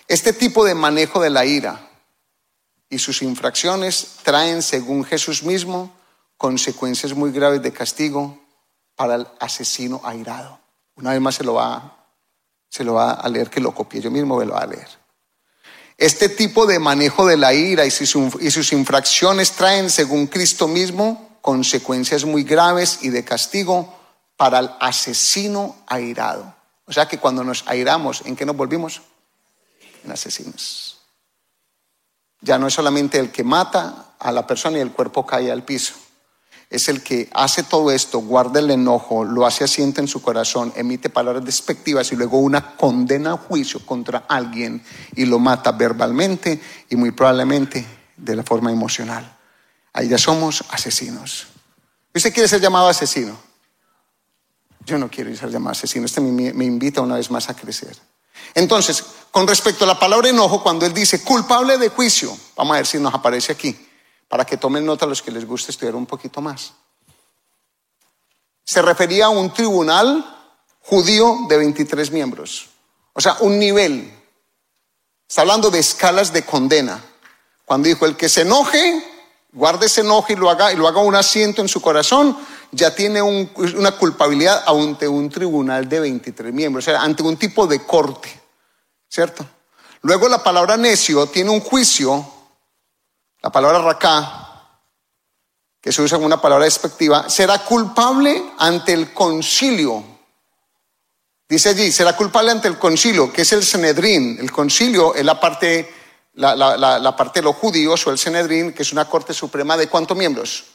Este tipo de manejo de la ira y sus infracciones traen, según Jesús mismo, consecuencias muy graves de castigo para el asesino airado. Una vez más se lo va, se lo va a leer que lo copie, yo mismo me lo va a leer. Este tipo de manejo de la ira y sus, infracciones traen, según Cristo mismo, consecuencias muy graves y de castigo para el asesino airado. O sea que cuando nos airamos, ¿en qué nos volvimos? Asesinos. Ya no es solamente el que mata a la persona y el cuerpo cae al piso es el que hace todo esto, guarda el enojo, lo hace asiente en su corazón, emite palabras despectivas y luego una condena a juicio contra alguien y lo mata verbalmente y muy probablemente de la forma emocional. Ahí ya somos asesinos. ¿Usted quiere ser llamado asesino? Yo no quiero ser llamado asesino. Este me invita una vez más a crecer. Entonces, con respecto a la palabra enojo, cuando él dice culpable de juicio, vamos a ver si nos aparece aquí para que tomen nota los que les guste estudiar un poquito más. Se refería a un tribunal judío de 23 miembros, o sea, un nivel. Está hablando de escalas de condena. Cuando dijo, el que se enoje, guarde ese enojo y lo haga, y lo haga un asiento en su corazón, ya tiene una culpabilidad ante un tribunal de 23 miembros, o sea, ante un tipo de corte, ¿cierto? Luego la palabra necio tiene un juicio la palabra racá, que se usa como una palabra despectiva, será culpable ante el concilio. Dice allí, será culpable ante el concilio, que es el Senedrín. El concilio es la parte, la, parte de los judíos o el Senedrín, que es una corte suprema de cuántos miembros?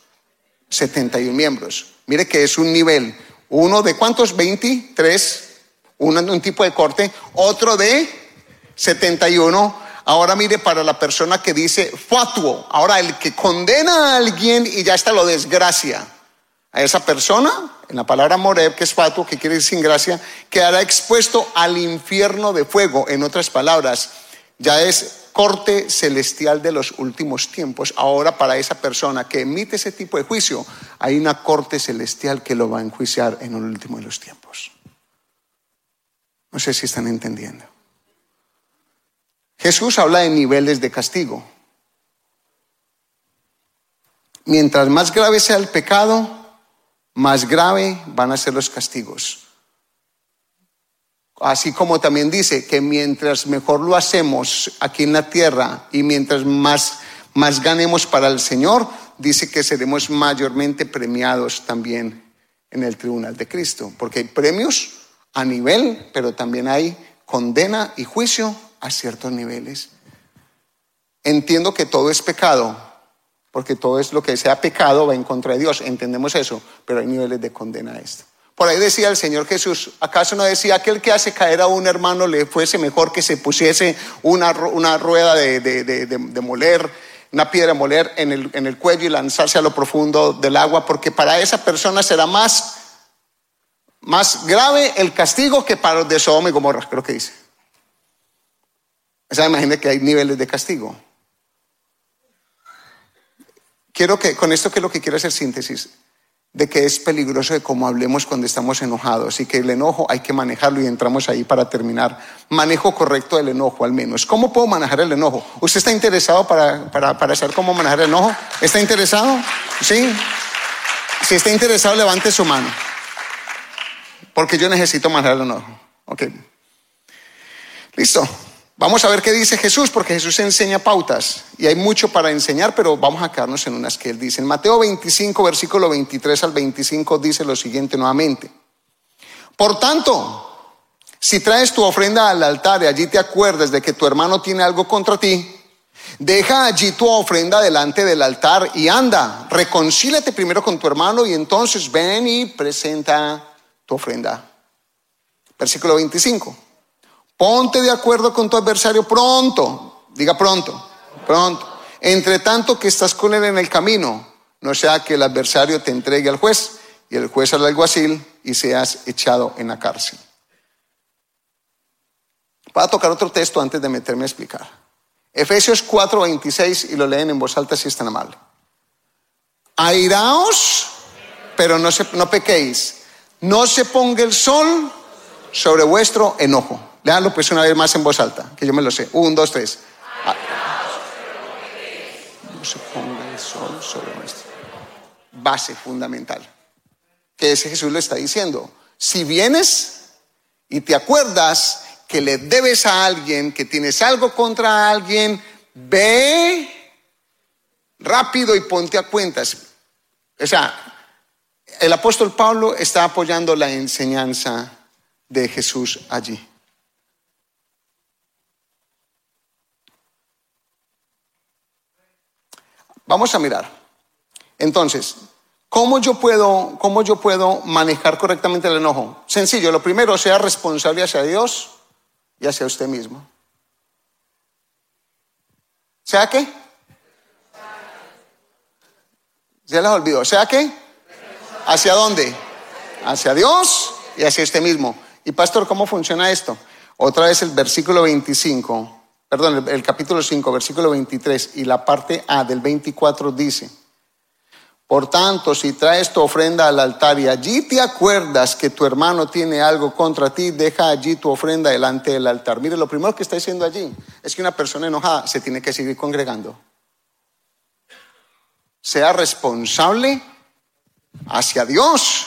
71 miembros. Mire que es un nivel. Uno de cuántos? 23. un tipo de corte. Otro de 71 Ahora mire para la persona que dice fatuo. Ahora el que condena a alguien y ya está lo desgracia. A esa persona, en la palabra moreb, que es fatuo, que quiere decir sin gracia, quedará expuesto al infierno de fuego. En otras palabras, ya es corte celestial de los últimos tiempos. Ahora para esa persona que emite ese tipo de juicio, hay una corte celestial que lo va a enjuiciar en el último de los tiempos. No sé si están entendiendo. Jesús habla de niveles de castigo. Mientras más grave sea el pecado, más grave van a ser los castigos. Así como también dice que mientras mejor lo hacemos aquí en la tierra y mientras más, más ganemos para el Señor, dice que seremos mayormente premiados también en el tribunal de Cristo. Porque hay premios a nivel, pero también hay condena y juicio a ciertos niveles. Entiendo que todo es pecado, porque todo es lo que sea pecado va en contra de Dios, entendemos eso, pero hay niveles de condena a esto. Por ahí decía el Señor Jesús, ¿acaso no decía aquel que hace caer a un hermano le fuese mejor que se pusiese una, rueda de, moler, una piedra de moler en el, cuello y lanzarse a lo profundo del agua? Porque para esa persona será más, más grave el castigo que para los de Sodoma y Gomorra, creo que dice. O sea, imagínate que hay niveles de castigo. Quiero que, con esto que lo que quiero hacer síntesis, de que es peligroso de cómo hablemos cuando estamos enojados y que el enojo hay que manejarlo y entramos ahí para terminar. Manejo correcto del enojo al menos. ¿Cómo puedo manejar el enojo? ¿Usted está interesado para, para, para saber cómo manejar el enojo? ¿Está interesado? ¿Sí? Si está interesado, levante su mano. Porque yo necesito manejar el enojo. Ok. Listo. Vamos a ver qué dice Jesús, porque Jesús enseña pautas y hay mucho para enseñar, pero vamos a quedarnos en unas que él dice. En Mateo 25, versículo 23 al 25 dice lo siguiente nuevamente. Por tanto, si traes tu ofrenda al altar y allí te acuerdas de que tu hermano tiene algo contra ti, deja allí tu ofrenda delante del altar y anda, reconcílate primero con tu hermano y entonces ven y presenta tu ofrenda. Versículo 25. Ponte de acuerdo con tu adversario pronto. Diga pronto, pronto. Entre tanto que estás con él en el camino, no sea que el adversario te entregue al juez y el juez al alguacil y seas echado en la cárcel. Voy a tocar otro texto antes de meterme a explicar. Efesios 4, 26 y lo leen en voz alta si es tan amable. Airaos, pero no, se, no pequéis. No se ponga el sol sobre vuestro enojo. Leanlo pues una vez más en voz alta, que yo me lo sé. Un, dos, tres. No se ponga el sol sobre vuestro. Base fundamental. Que ese Jesús lo está diciendo. Si vienes y te acuerdas que le debes a alguien, que tienes algo contra alguien, ve rápido y ponte a cuentas. O sea, el apóstol Pablo está apoyando la enseñanza de Jesús allí. Vamos a mirar. Entonces, ¿cómo yo puedo, cómo yo puedo manejar correctamente el enojo? Sencillo, lo primero, sea responsable hacia Dios y hacia usted mismo. ¿Sea qué? Ya les olvidó. ¿Sea qué? ¿Hacia dónde? Hacia Dios y hacia usted mismo. Y pastor, ¿cómo funciona esto? Otra vez el versículo 25 perdón, el, capítulo 5, versículo 23 y la parte A del 24 dice, por tanto, si traes tu ofrenda al altar y allí te acuerdas que tu hermano tiene algo contra ti, deja allí tu ofrenda delante del altar. Mire, lo primero que está diciendo allí es que una persona enojada se tiene que seguir congregando. Sea responsable hacia Dios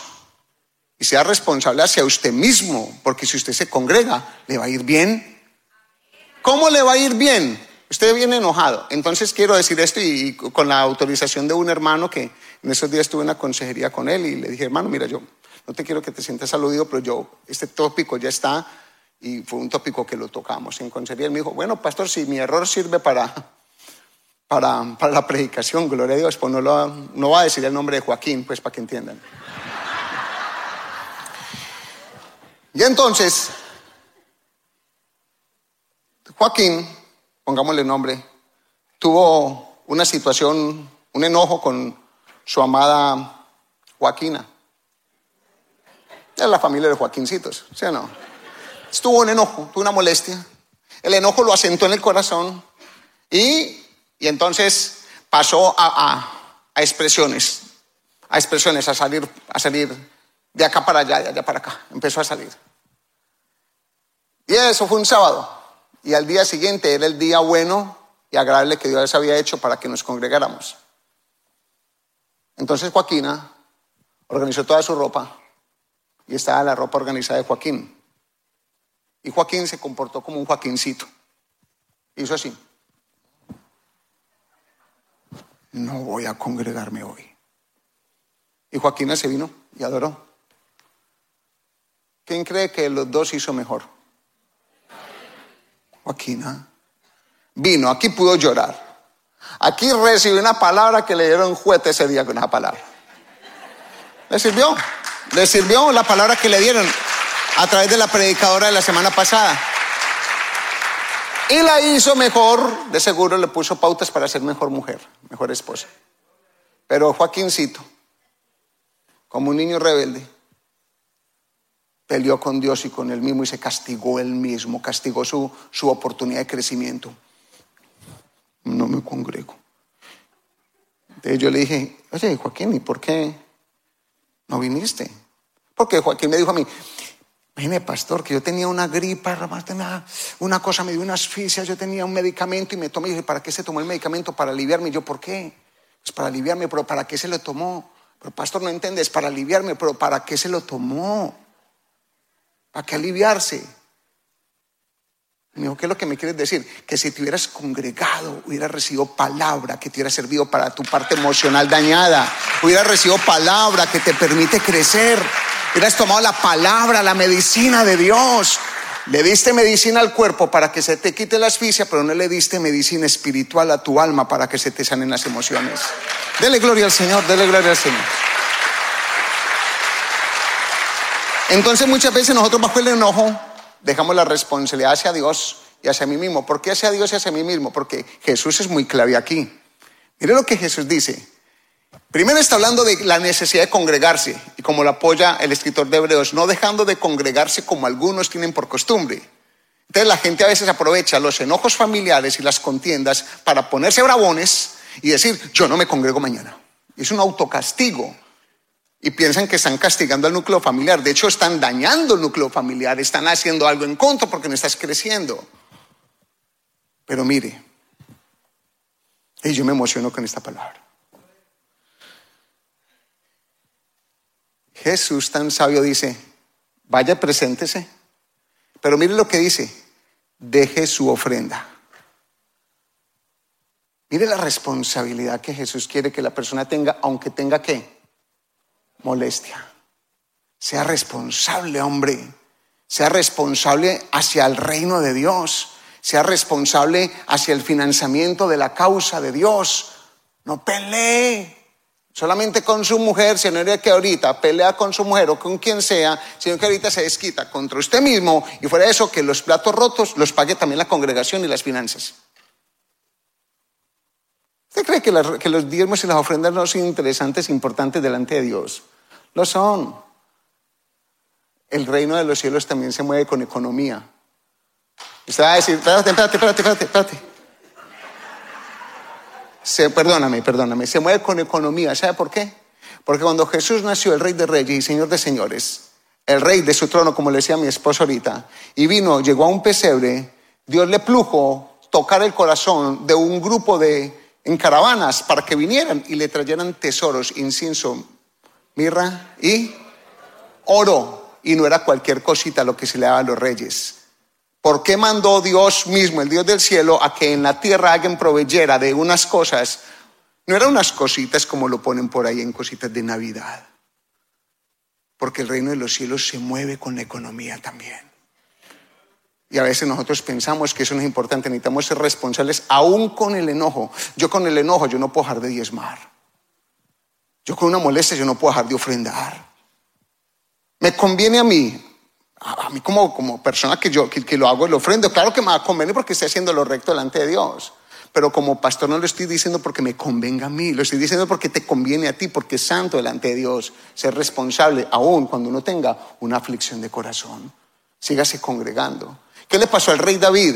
y sea responsable hacia usted mismo, porque si usted se congrega, le va a ir bien ¿Cómo le va a ir bien? Usted viene enojado. Entonces quiero decir esto y, con la autorización de un hermano que en esos días tuve una consejería con él y le dije, hermano, mira, yo no te quiero que te sientas aludido, pero yo, este tópico ya está y fue un tópico que lo tocamos en consejería. Él me dijo, bueno, pastor, si mi error sirve para, para, para la predicación, gloria a Dios, pues no, lo, no va a decir el nombre de Joaquín, pues para que entiendan. Y entonces Joaquín, pongámosle nombre, tuvo una situación, un enojo con su amada Joaquina. Es la familia de Joaquincitos, ¿sí o no? Estuvo un enojo, tuvo una molestia. El enojo lo asentó en el corazón y, entonces pasó a, a, expresiones, a expresiones, a salir, a salir de acá para allá, de allá para acá. Empezó a salir. Y eso fue un sábado y al día siguiente era el día bueno y agradable que Dios había hecho para que nos congregáramos. Entonces Joaquina organizó toda su ropa y estaba la ropa organizada de Joaquín. Y Joaquín se comportó como un Joaquincito. Hizo así. No voy a congregarme hoy. Y Joaquina se vino y adoró. ¿Quién cree que los dos hizo mejor? Joaquina. Vino, aquí pudo llorar. Aquí recibió una palabra que le dieron juguete ese día con esa palabra. ¿Le sirvió? ¿Le sirvió la palabra que le dieron a través de la predicadora de la semana pasada? Y la hizo mejor, de seguro le puso pautas para ser mejor mujer, mejor esposa. Pero Joaquincito, como un niño rebelde, peleó con Dios y con él mismo y se castigó él mismo, castigó su, su oportunidad de crecimiento. No me congrego. Entonces yo le dije, oye, Joaquín, ¿y por qué no viniste? Porque Joaquín me dijo a mí, Mire, pastor, que yo tenía una gripa, tenía una cosa, me dio una asfixia, yo tenía un medicamento y me tomé. Y dije, ¿para qué se tomó el medicamento? Para aliviarme. Y yo, ¿por qué? Pues para aliviarme, pero ¿para qué se lo tomó? Pero pastor, no entiendes, para aliviarme, pero ¿para qué se lo tomó? ¿Para qué aliviarse? Me dijo, ¿qué es lo que me quieres decir? Que si te hubieras congregado, hubieras recibido palabra que te hubiera servido para tu parte emocional dañada, hubieras recibido palabra que te permite crecer, hubieras tomado la palabra, la medicina de Dios. Le diste medicina al cuerpo para que se te quite la asfixia, pero no le diste medicina espiritual a tu alma para que se te sanen las emociones. Dele gloria al Señor, dele gloria al Señor. Entonces muchas veces nosotros bajo el enojo dejamos la responsabilidad hacia Dios y hacia mí mismo. ¿Por qué hacia Dios y hacia mí mismo? Porque Jesús es muy clave aquí. Mire lo que Jesús dice. Primero está hablando de la necesidad de congregarse y como lo apoya el escritor de Hebreos, no dejando de congregarse como algunos tienen por costumbre. Entonces la gente a veces aprovecha los enojos familiares y las contiendas para ponerse brabones y decir, yo no me congrego mañana. Es un autocastigo. Y piensan que están castigando al núcleo familiar. De hecho, están dañando el núcleo familiar, están haciendo algo en contra porque no estás creciendo. Pero mire, y yo me emociono con esta palabra. Jesús tan sabio dice, vaya, preséntese. Pero mire lo que dice, deje su ofrenda. Mire la responsabilidad que Jesús quiere que la persona tenga, aunque tenga que molestia. Sea responsable, hombre. Sea responsable hacia el reino de Dios. Sea responsable hacia el financiamiento de la causa de Dios. No pelee solamente con su mujer, sino que ahorita pelea con su mujer o con quien sea, sino que ahorita se desquita contra usted mismo y fuera de eso que los platos rotos los pague también la congregación y las finanzas. ¿Usted cree que, que los diezmos y las ofrendas no son interesantes, importantes delante de Dios? Lo son. El reino de los cielos también se mueve con economía. Usted va a decir, espérate, espérate, espérate, espérate, espérate. Se, perdóname, perdóname, se mueve con economía. ¿Sabe por qué? Porque cuando Jesús nació, el Rey de Reyes y Señor de Señores, el Rey de su trono, como le decía mi esposo ahorita, y vino, llegó a un pesebre, Dios le plujo tocar el corazón de un grupo de en caravanas para que vinieran y le trajeran tesoros, incienso, mirra y oro. Y no era cualquier cosita lo que se le daba a los reyes. ¿Por qué mandó Dios mismo, el Dios del cielo, a que en la tierra hagan proveyera de unas cosas? No eran unas cositas como lo ponen por ahí en cositas de Navidad. Porque el reino de los cielos se mueve con la economía también. Y a veces nosotros pensamos que eso no es importante, necesitamos ser responsables aún con el enojo. Yo con el enojo yo no puedo dejar de diezmar. Yo con una molestia yo no puedo dejar de ofrendar. Me conviene a mí a mí como, como persona que yo que, lo hago, lo ofrendo, claro que me va a convenir porque estoy haciendo lo recto delante de Dios. Pero como pastor no lo estoy diciendo porque me convenga a mí, lo estoy diciendo porque te conviene a ti, porque es santo delante de Dios, ser responsable aún cuando uno tenga una aflicción de corazón. Sígase congregando. ¿Qué le pasó al rey David?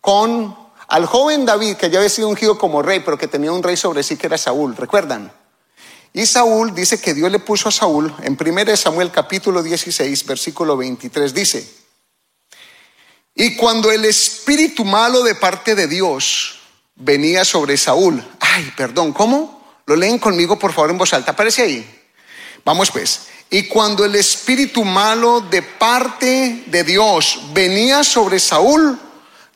Con al joven David, que ya había sido ungido como rey, pero que tenía un rey sobre sí que era Saúl, ¿recuerdan? Y Saúl dice que Dios le puso a Saúl, en 1 Samuel capítulo 16, versículo 23, dice, y cuando el espíritu malo de parte de Dios venía sobre Saúl, ay, perdón, ¿cómo? Lo leen conmigo por favor en voz alta, aparece ahí. Vamos pues, y cuando el espíritu malo de parte de Dios venía sobre Saúl,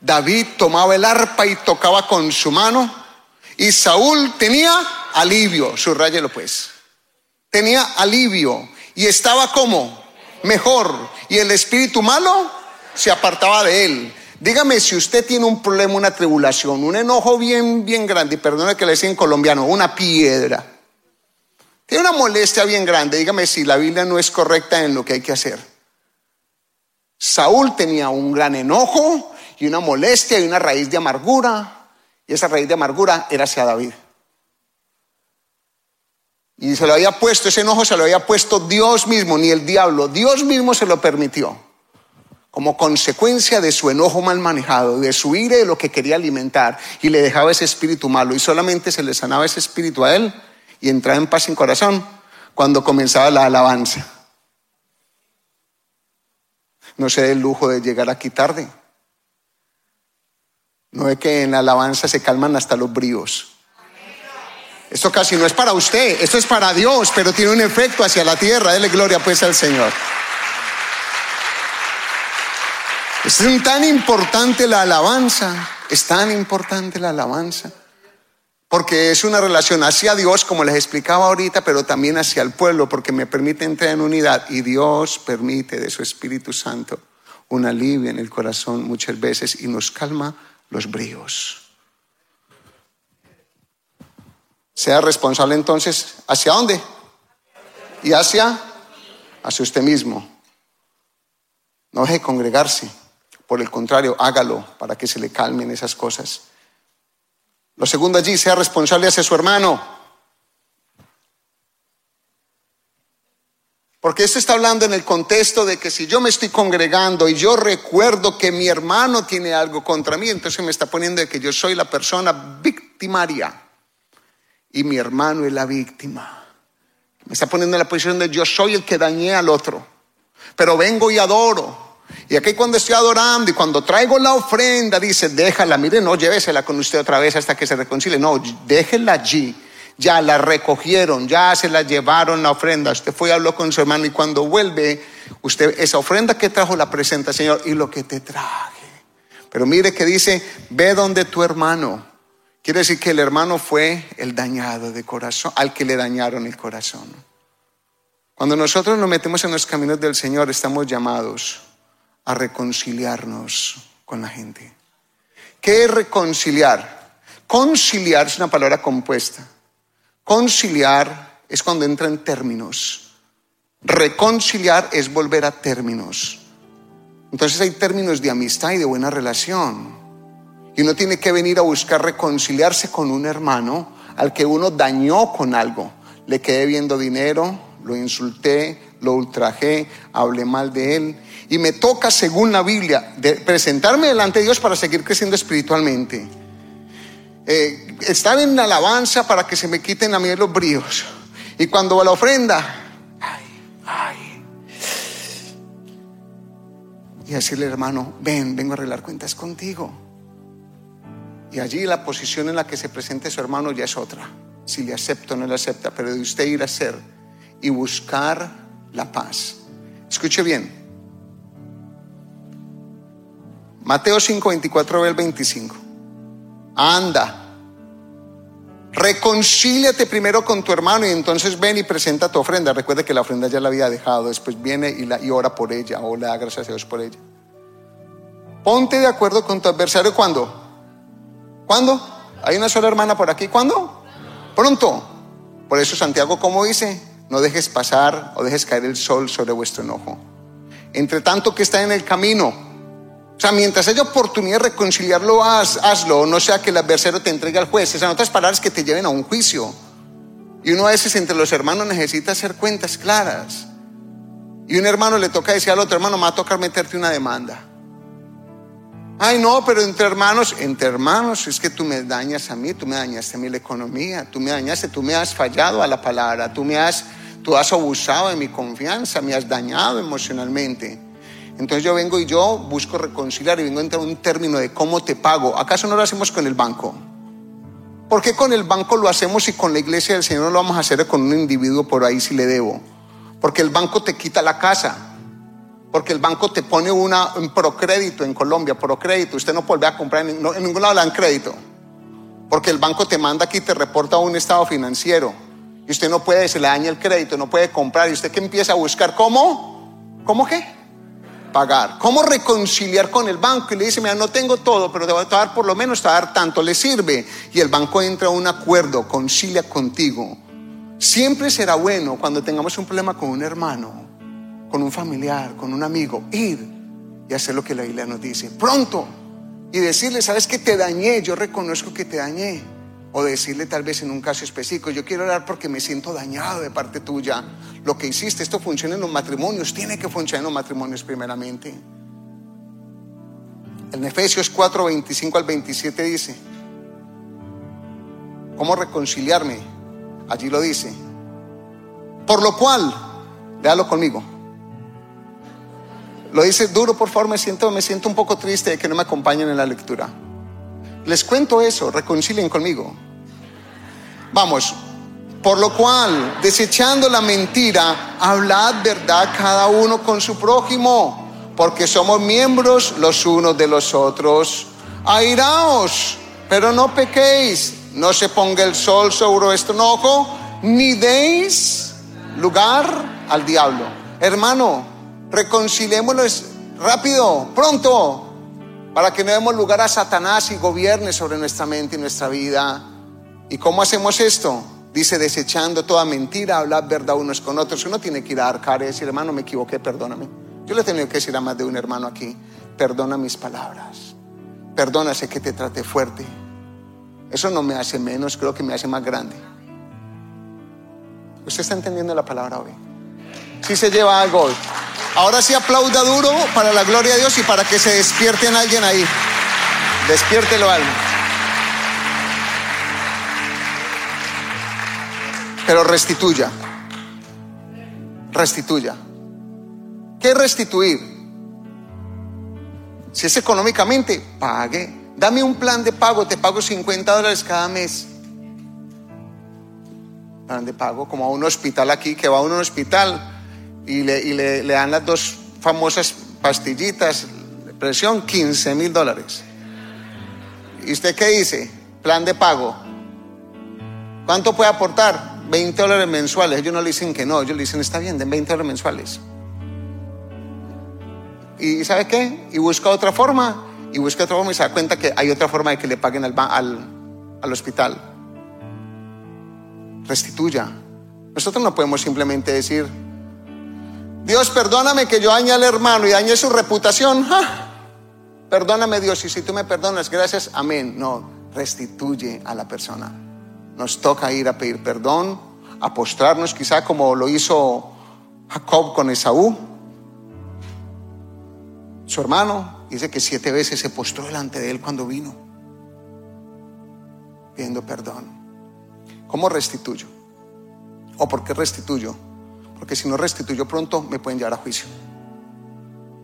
David tomaba el arpa y tocaba con su mano, y Saúl tenía alivio, subrayelo pues. Tenía alivio y estaba como mejor y el espíritu malo se apartaba de él. Dígame si usted tiene un problema, una tribulación, un enojo bien, bien grande, y perdone que le decía en colombiano, una piedra. Tiene una molestia bien grande, dígame si la Biblia no es correcta en lo que hay que hacer. Saúl tenía un gran enojo y una molestia y una raíz de amargura, y esa raíz de amargura era hacia David. Y se lo había puesto, ese enojo se lo había puesto Dios mismo, ni el diablo, Dios mismo se lo permitió. Como consecuencia de su enojo mal manejado, de su ira y de lo que quería alimentar, y le dejaba ese espíritu malo, y solamente se le sanaba ese espíritu a él y entraba en paz en corazón cuando comenzaba la alabanza. No se dé el lujo de llegar aquí tarde. No es que en la alabanza se calman hasta los bríos. Esto casi no es para usted, esto es para Dios, pero tiene un efecto hacia la tierra. Dele gloria pues al Señor. Es tan importante la alabanza, es tan importante la alabanza, porque es una relación hacia Dios, como les explicaba ahorita, pero también hacia el pueblo, porque me permite entrar en unidad y Dios permite de su Espíritu Santo un alivio en el corazón muchas veces y nos calma los bríos. Sea responsable entonces, ¿hacia dónde? Y hacia, hacia usted mismo. No deje congregarse. Por el contrario, hágalo para que se le calmen esas cosas. Lo segundo allí, sea responsable hacia su hermano. Porque esto está hablando en el contexto de que si yo me estoy congregando y yo recuerdo que mi hermano tiene algo contra mí, entonces me está poniendo de que yo soy la persona victimaria y mi hermano es la víctima. Me está poniendo en la posición de yo soy el que dañé al otro, pero vengo y adoro. Y aquí cuando estoy adorando y cuando traigo la ofrenda, dice, déjala, mire, no llévesela con usted otra vez hasta que se reconcilie. No, déjela allí. Ya la recogieron, ya se la llevaron la ofrenda. Usted fue y habló con su hermano y cuando vuelve, usted esa ofrenda que trajo la presenta, Señor, y lo que te traje. Pero mire que dice, ve donde tu hermano. Quiere decir que el hermano fue el dañado de corazón, al que le dañaron el corazón. Cuando nosotros nos metemos en los caminos del Señor, estamos llamados a reconciliarnos con la gente. ¿Qué es reconciliar? Conciliar es una palabra compuesta. Conciliar es cuando entra en términos. Reconciliar es volver a términos. Entonces hay términos de amistad y de buena relación. Y uno tiene que venir a buscar reconciliarse con un hermano al que uno dañó con algo. Le quedé viendo dinero, lo insulté, lo ultrajé, hablé mal de él y me toca, según la Biblia, presentarme delante de Dios para seguir creciendo espiritualmente. Eh, estar en alabanza para que se me quiten a mí los bríos. Y cuando va la ofrenda, ay, ay. Y decirle, hermano, ven, vengo a arreglar cuentas contigo. Y allí la posición en la que se presente su hermano ya es otra. Si le acepta o no le acepta, pero de usted ir a hacer y buscar la paz. Escuche bien, Mateo 5, 24 el 25. Anda. Reconcíliate primero con tu hermano y entonces ven y presenta tu ofrenda. Recuerde que la ofrenda ya la había dejado. Después viene y, la, ora por ella o le da gracias a Dios por ella. Ponte de acuerdo con tu adversario. ¿Cuándo? ¿Cuándo? ¿Hay una sola hermana por aquí? ¿Cuándo? Pronto. Por eso Santiago, como dice, no dejes pasar o dejes caer el sol sobre vuestro enojo. Entre tanto que está en el camino, o sea, mientras haya oportunidad de reconciliarlo, hazlo. No sea que el adversario te entregue al juez. Esas otras palabras que te lleven a un juicio. Y uno a veces entre los hermanos necesita hacer cuentas claras. Y un hermano le toca decir al otro hermano, me va a tocar meterte una demanda. Ay, no, pero entre hermanos, entre hermanos, es que tú me dañas a mí, tú me dañaste a mí la economía, tú me dañaste, tú me has fallado a la palabra, tú me has, tú has abusado de mi confianza, me has dañado emocionalmente. Entonces yo vengo y yo busco reconciliar y vengo a entrar en un término de cómo te pago. ¿Acaso no lo hacemos con el banco? ¿Por qué con el banco lo hacemos y con la iglesia del Señor no lo vamos a hacer con un individuo por ahí si le debo? Porque el banco te quita la casa. Porque el banco te pone una, un procrédito en Colombia, procrédito. Usted no puede a comprar en, en ningún lado le dan crédito. Porque el banco te manda aquí, te reporta un estado financiero. Y usted no puede, se le daña el crédito, no puede comprar. ¿Y usted qué empieza a buscar? ¿Cómo? ¿Cómo qué? pagar. ¿Cómo reconciliar con el banco? Y le dice, mira, no tengo todo, pero te voy a dar por lo menos, te a dar tanto, le sirve. Y el banco entra a un acuerdo, concilia contigo. Siempre será bueno cuando tengamos un problema con un hermano, con un familiar, con un amigo, ir y hacer lo que la Biblia nos dice. Pronto. Y decirle, sabes que te dañé, yo reconozco que te dañé o decirle tal vez en un caso específico, yo quiero orar porque me siento dañado de parte tuya. Lo que hiciste, esto funciona en los matrimonios, tiene que funcionar en los matrimonios primeramente. En Efesios 4, 25 al 27 dice, ¿cómo reconciliarme? Allí lo dice. Por lo cual, léalo conmigo. Lo dice duro, por favor, me siento, me siento un poco triste de que no me acompañen en la lectura. Les cuento eso, reconcilien conmigo. Vamos, por lo cual, desechando la mentira, hablad verdad cada uno con su prójimo, porque somos miembros los unos de los otros. Airaos, pero no pequéis, no se ponga el sol sobre vuestro enojo, ni deis lugar al diablo. Hermano, reconciliémonos rápido, pronto, para que no demos lugar a Satanás y gobierne sobre nuestra mente y nuestra vida. ¿Y cómo hacemos esto? Dice, desechando toda mentira, hablar verdad unos con otros. Uno tiene que ir a dar y decir, hermano, me equivoqué, perdóname. Yo le he tenido que decir a más de un hermano aquí, perdona mis palabras. Perdona, sé que te trate fuerte. Eso no me hace menos, creo que me hace más grande. ¿Usted está entendiendo la palabra hoy? Sí se lleva algo hoy. Ahora sí aplauda duro para la gloria de Dios y para que se despierte en alguien ahí. Despiértelo algo. Pero restituya. Restituya. ¿Qué es restituir? Si es económicamente, pague. Dame un plan de pago, te pago 50 dólares cada mes. Plan de pago, como a un hospital aquí, que va a un hospital y le, dan las dos famosas pastillitas de presión, 15 mil dólares. ¿Y usted qué dice? Plan de pago. ¿Cuánto puede aportar? 20 dólares mensuales. Ellos no le dicen que no, ellos le dicen, está bien, den 20 dólares mensuales. ¿Y sabe qué? Y busca otra forma, y busca otra forma y se da cuenta que hay otra forma de que le paguen al, al hospital. Restituya. Nosotros no podemos simplemente decir, Dios, perdóname que yo dañé al hermano y dañé su reputación. Perdóname Dios y si tú me perdonas, gracias, amén. No, restituye a la persona. Nos toca ir a pedir perdón, a postrarnos quizá como lo hizo Jacob con Esaú. Su hermano dice que siete veces se postró delante de él cuando vino, pidiendo perdón. ¿Cómo restituyo? ¿O por qué restituyo? Porque si no restituyo pronto me pueden llevar a juicio.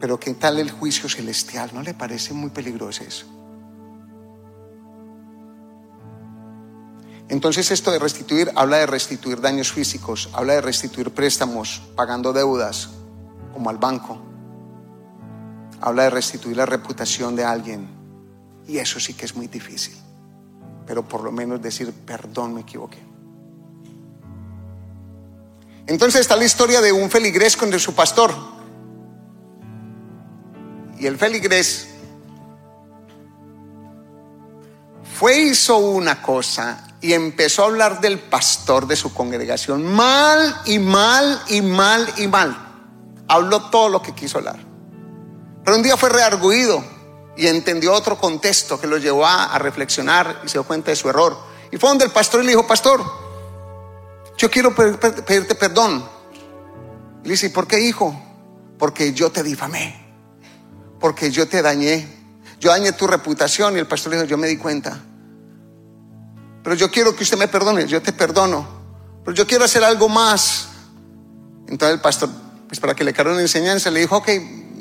Pero ¿qué tal el juicio celestial? ¿No le parece muy peligroso eso? Entonces esto de restituir habla de restituir daños físicos, habla de restituir préstamos, pagando deudas, como al banco. Habla de restituir la reputación de alguien. Y eso sí que es muy difícil. Pero por lo menos decir, perdón, me equivoqué. Entonces está la historia de un feligrés con su pastor. Y el feligrés fue, hizo una cosa y empezó a hablar del pastor de su congregación mal y mal y mal y mal. Habló todo lo que quiso hablar. Pero un día fue rearguido y entendió otro contexto que lo llevó a, reflexionar y se dio cuenta de su error. Y fue donde el pastor le dijo, pastor, yo quiero pedirte perdón. Le dice, ¿por qué hijo? Porque yo te difamé, porque yo te dañé, yo dañé tu reputación. Y el pastor le dijo, yo me di cuenta. Pero yo quiero que usted me perdone, yo te perdono. Pero yo quiero hacer algo más. Entonces el pastor, pues para que le cargue una enseñanza, le dijo, ok,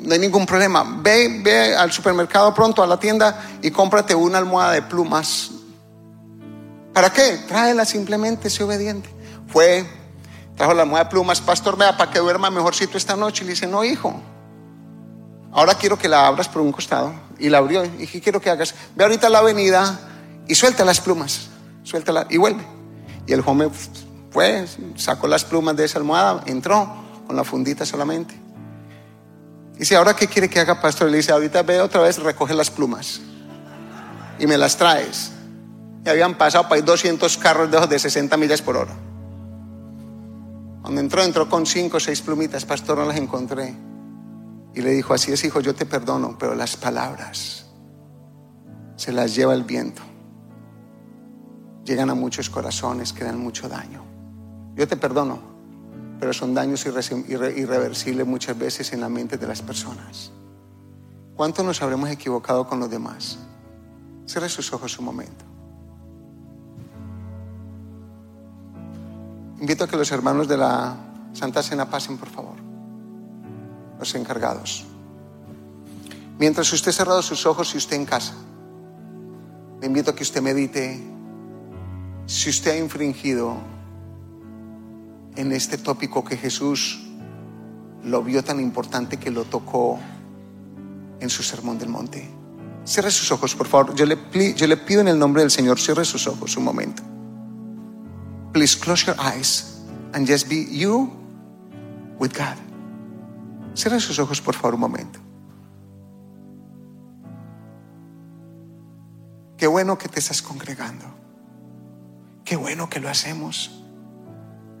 no hay ningún problema. Ve, ve al supermercado pronto, a la tienda y cómprate una almohada de plumas. ¿Para qué? Tráela simplemente, sé obediente. Fue, trajo la almohada de plumas, pastor, vea, para que duerma mejorcito esta noche. Y le dice, no, hijo, ahora quiero que la abras por un costado. Y la abrió. Y dije, quiero que hagas, ve ahorita la avenida y suelta las plumas, suéltala y vuelve. Y el joven fue, sacó las plumas de esa almohada, entró con la fundita solamente. Y dice, ¿ahora qué quiere que haga, pastor? Le dice, ahorita ve otra vez, recoge las plumas y me las traes. Y habían pasado para 200 carros de, de 60 millas por hora. Cuando entró, entró con cinco o seis plumitas, pastor, no las encontré. Y le dijo, así es, hijo, yo te perdono, pero las palabras se las lleva el viento. Llegan a muchos corazones que dan mucho daño. Yo te perdono, pero son daños irreversibles muchas veces en la mente de las personas. ¿Cuánto nos habremos equivocado con los demás? Cierre sus ojos un momento. Invito a que los hermanos de la Santa Cena pasen, por favor. Los encargados. Mientras usted ha cerrado sus ojos y usted en casa, le invito a que usted medite si usted ha infringido en este tópico que Jesús lo vio tan importante que lo tocó en su sermón del monte. Cierre sus ojos, por favor. Yo le, yo le pido en el nombre del Señor, cierre sus ojos un momento. Please close your eyes and just be you with God. Cierra sus ojos, por favor, un momento. Qué bueno que te estás congregando. Qué bueno que lo hacemos.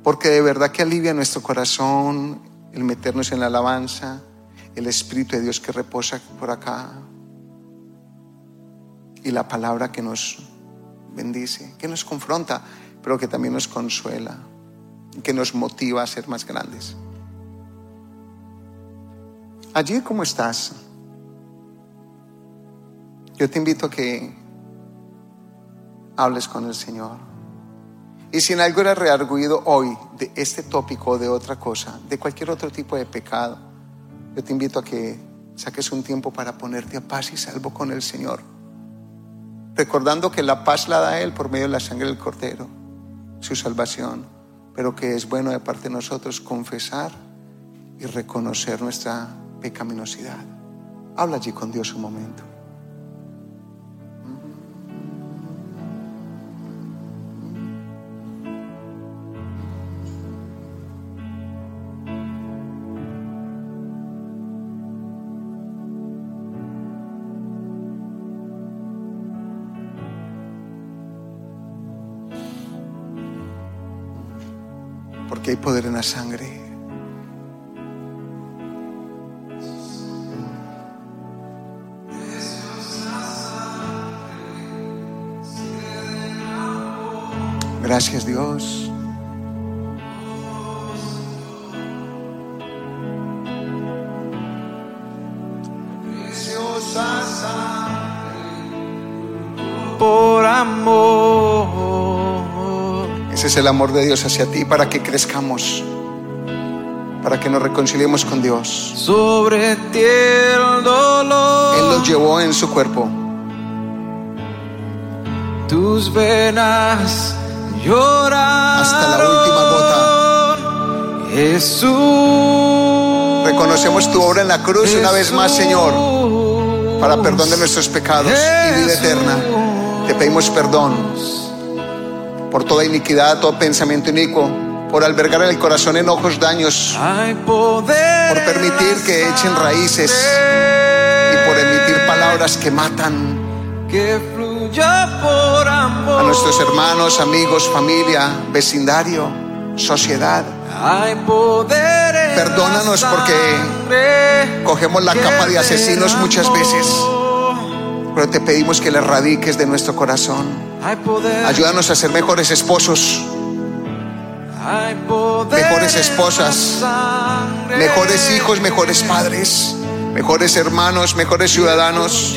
Porque de verdad que alivia nuestro corazón el meternos en la alabanza, el Espíritu de Dios que reposa por acá y la palabra que nos bendice, que nos confronta pero que también nos consuela, que nos motiva a ser más grandes. allí como estás, yo te invito a que hables con el Señor. Y si en algo eres rearguido hoy de este tópico o de otra cosa, de cualquier otro tipo de pecado, yo te invito a que saques un tiempo para ponerte a paz y salvo con el Señor. Recordando que la paz la da Él por medio de la sangre del Cordero, su salvación, pero que es bueno de parte de nosotros confesar y reconocer nuestra pecaminosidad. Habla allí con Dios un momento. Poder en la sangre. Gracias Dios. El amor de Dios hacia ti para que crezcamos, para que nos reconciliemos con Dios. Sobre ti el dolor. Él los llevó en su cuerpo. Tus venas lloran. Hasta la última gota. Jesús. Reconocemos tu obra en la cruz una vez más, Señor, para perdón de nuestros pecados y vida eterna. Te pedimos perdón por toda iniquidad, todo pensamiento inicuo, por albergar en el corazón enojos, daños, por permitir que echen raíces y por emitir palabras que matan que fluya por amor. a nuestros hermanos, amigos, familia, vecindario, sociedad. Hay poder en Perdónanos porque Cogemos la capa de asesinos muchas veces. Pero te pedimos que le radiques de nuestro corazón. Ayúdanos a ser mejores esposos, mejores esposas, la mejores hijos, mejores padres, mejores hermanos, mejores ciudadanos.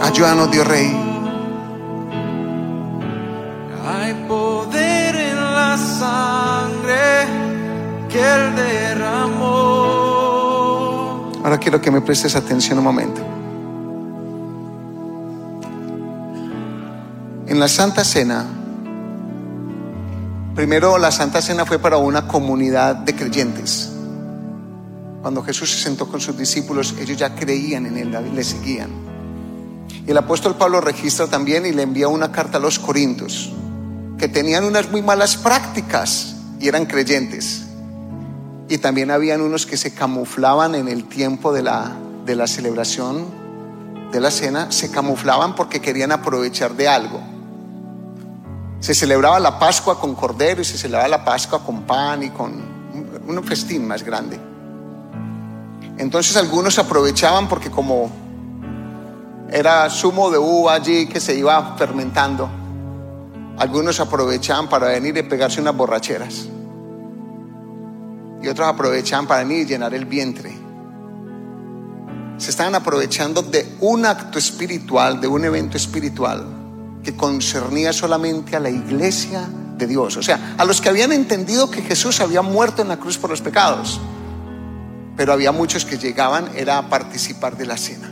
Ayúdanos, Dios Rey. Hay poder en la sangre que él derramó. Ahora quiero que me prestes atención un momento. En la Santa Cena, primero la Santa Cena fue para una comunidad de creyentes. Cuando Jesús se sentó con sus discípulos, ellos ya creían en él, le seguían. Y el apóstol Pablo registra también y le envía una carta a los Corintios, que tenían unas muy malas prácticas y eran creyentes. Y también habían unos que se camuflaban en el tiempo de la, de la celebración de la cena, se camuflaban porque querían aprovechar de algo. Se celebraba la Pascua con cordero y se celebraba la Pascua con pan y con un, festín más grande. Entonces algunos aprovechaban porque como era zumo de uva allí que se iba fermentando, algunos aprovechaban para venir y pegarse unas borracheras y otros aprovechaban para venir y llenar el vientre. Se estaban aprovechando de un acto espiritual, de un evento espiritual que concernía solamente a la iglesia de Dios, o sea, a los que habían entendido que Jesús había muerto en la cruz por los pecados. Pero había muchos que llegaban era a participar de la cena.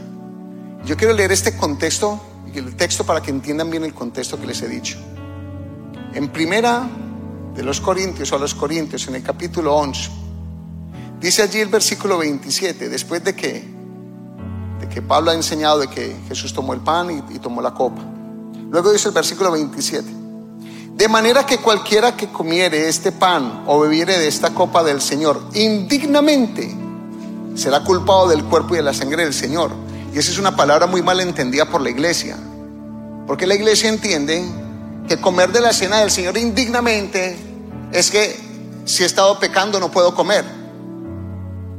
Yo quiero leer este contexto, el texto para que entiendan bien el contexto que les he dicho. En primera de los Corintios o a los Corintios, en el capítulo 11, dice allí el versículo 27, después de que, de que Pablo ha enseñado de que Jesús tomó el pan y, y tomó la copa. Luego dice el versículo 27, de manera que cualquiera que comiere este pan o bebiere de esta copa del Señor indignamente, será culpado del cuerpo y de la sangre del Señor. Y esa es una palabra muy mal entendida por la iglesia. Porque la iglesia entiende que comer de la cena del Señor indignamente es que si he estado pecando no puedo comer.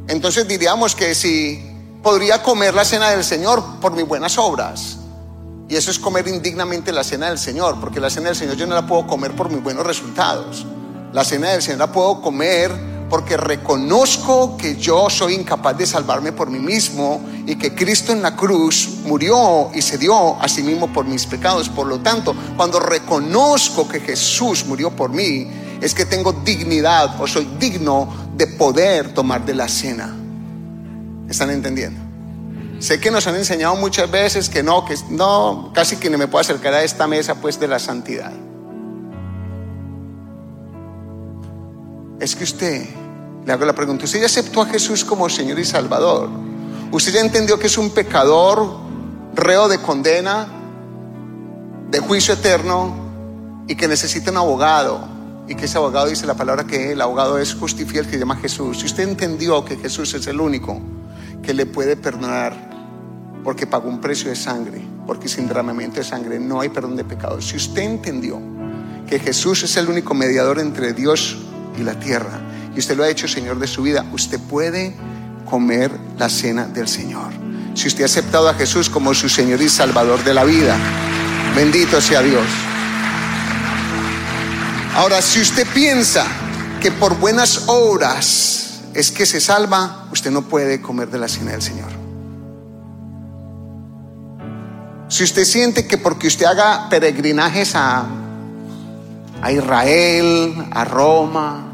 Entonces diríamos que si podría comer la cena del Señor por mis buenas obras. Y eso es comer indignamente la cena del Señor, porque la cena del Señor yo no la puedo comer por mis buenos resultados. La cena del Señor la puedo comer porque reconozco que yo soy incapaz de salvarme por mí mismo y que Cristo en la cruz murió y se dio a sí mismo por mis pecados. Por lo tanto, cuando reconozco que Jesús murió por mí, es que tengo dignidad o soy digno de poder tomar de la cena. ¿Están entendiendo? Sé que nos han enseñado muchas veces que no, que no, casi que no me puedo acercar a esta mesa pues de la santidad. Es que usted, le hago la pregunta, usted ya aceptó a Jesús como Señor y Salvador. Usted ya entendió que es un pecador, reo de condena, de juicio eterno y que necesita un abogado. Y que ese abogado dice la palabra que el abogado es justifiel que llama Jesús. Si usted entendió que Jesús es el único que le puede perdonar porque pagó un precio de sangre, porque sin derramamiento de sangre no hay perdón de pecados. Si usted entendió que Jesús es el único mediador entre Dios y la tierra, y usted lo ha hecho Señor de su vida, usted puede comer la cena del Señor. Si usted ha aceptado a Jesús como su Señor y Salvador de la vida, bendito sea Dios. Ahora, si usted piensa que por buenas obras es que se salva, usted no puede comer de la cena del Señor. Si usted siente que porque usted haga peregrinajes a, a Israel, a Roma,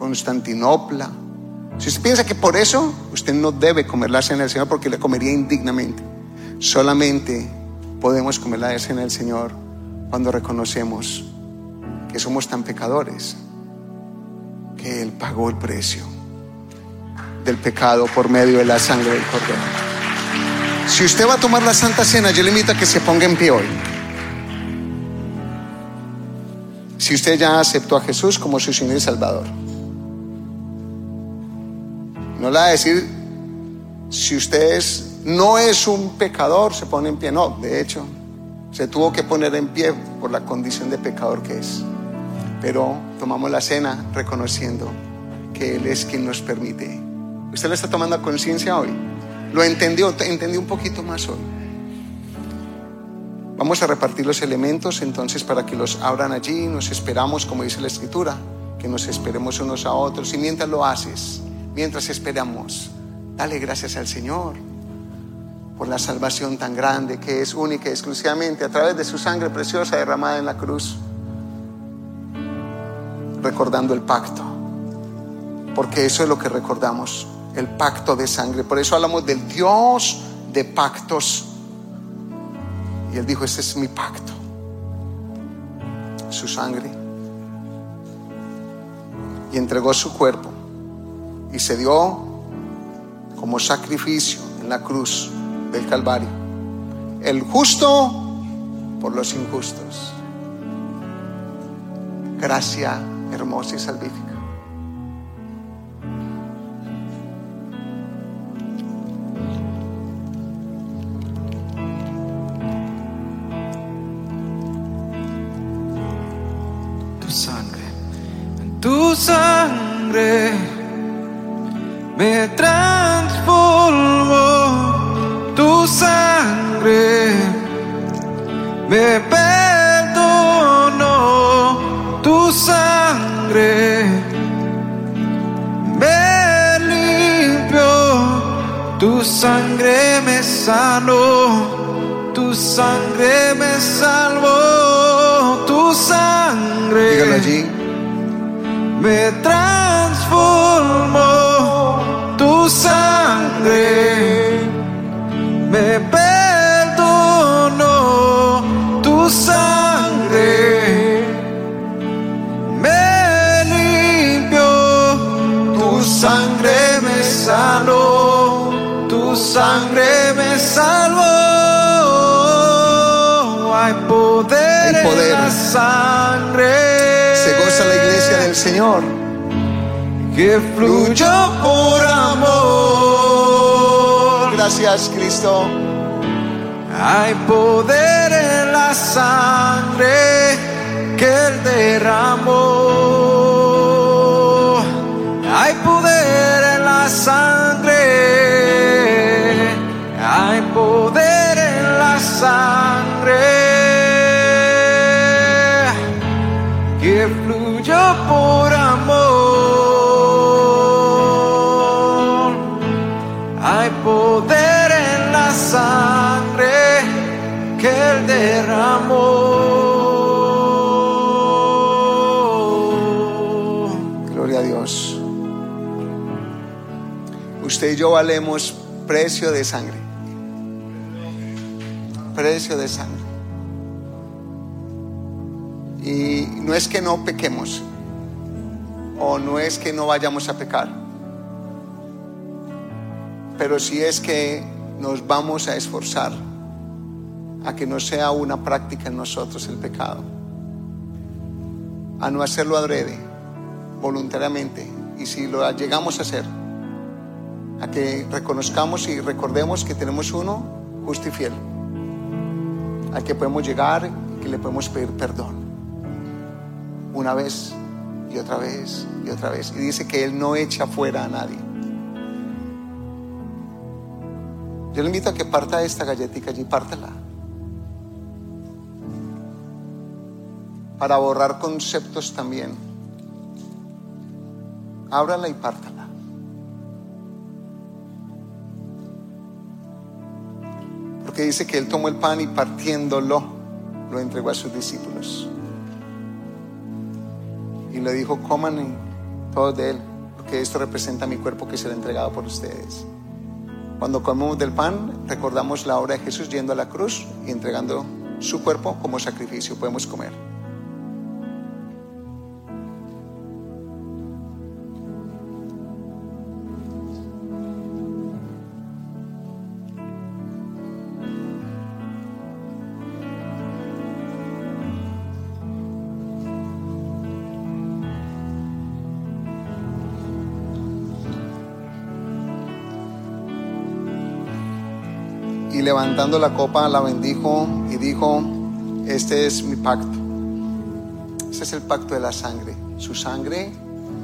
Constantinopla, si usted piensa que por eso usted no debe comer la cena del Señor porque le comería indignamente, solamente podemos comer la cena del Señor cuando reconocemos que somos tan pecadores que Él pagó el precio del pecado por medio de la sangre del Cordero. Si usted va a tomar la Santa Cena, yo le invito a que se ponga en pie hoy. Si usted ya aceptó a Jesús como su Señor y Salvador. No le va a decir, si usted no es un pecador, se pone en pie. No, de hecho, se tuvo que poner en pie por la condición de pecador que es. Pero tomamos la cena reconociendo que Él es quien nos permite. ¿Usted lo está tomando conciencia hoy? ¿Lo entendió? ¿Entendió un poquito más hoy? Vamos a repartir los elementos entonces para que los abran allí. Nos esperamos, como dice la Escritura, que nos esperemos unos a otros. Y mientras lo haces, mientras esperamos, dale gracias al Señor por la salvación tan grande que es única y exclusivamente a través de su sangre preciosa derramada en la cruz recordando el pacto, porque eso es lo que recordamos, el pacto de sangre. Por eso hablamos del Dios de pactos. Y Él dijo, ese es mi pacto, su sangre. Y entregó su cuerpo y se dio como sacrificio en la cruz del Calvario. El justo por los injustos. Gracia hermosa y salvífica. Me transformó. Tu sangre me perdonó. Tu sangre me limpió. Tu sangre me sanó. Tu sangre me salvó. Tu sangre Dígalo allí. me transformó tu sangre, me perdonó tu sangre, me limpió, tu sangre me sanó, tu sangre me salvó. Hay poder, Hay poder. en la sangre. Se goza la iglesia del Señor. Que fluyó por amor. Gracias, Cristo. Hay poder en la sangre que Él derramó. Hay poder en la sangre. Hay poder en la sangre que fluyó por amor. Y yo valemos precio de sangre. Precio de sangre. Y no es que no pequemos, o no es que no vayamos a pecar, pero sí es que nos vamos a esforzar a que no sea una práctica en nosotros el pecado, a no hacerlo adrede, voluntariamente, y si lo llegamos a hacer, a que reconozcamos y recordemos que tenemos uno justo y fiel, al que podemos llegar y que le podemos pedir perdón una vez y otra vez y otra vez. Y dice que Él no echa fuera a nadie. Yo le invito a que parta esta galletita allí, pártela. Para borrar conceptos también. Ábrala y pártala. Porque dice que Él tomó el pan y partiéndolo lo entregó a sus discípulos y le dijo, coman todos de él, porque esto representa mi cuerpo que será entregado por ustedes. Cuando comemos del pan, recordamos la obra de Jesús yendo a la cruz y entregando su cuerpo como sacrificio. Podemos comer. Levantando la copa la bendijo y dijo, este es mi pacto. Este es el pacto de la sangre. Su sangre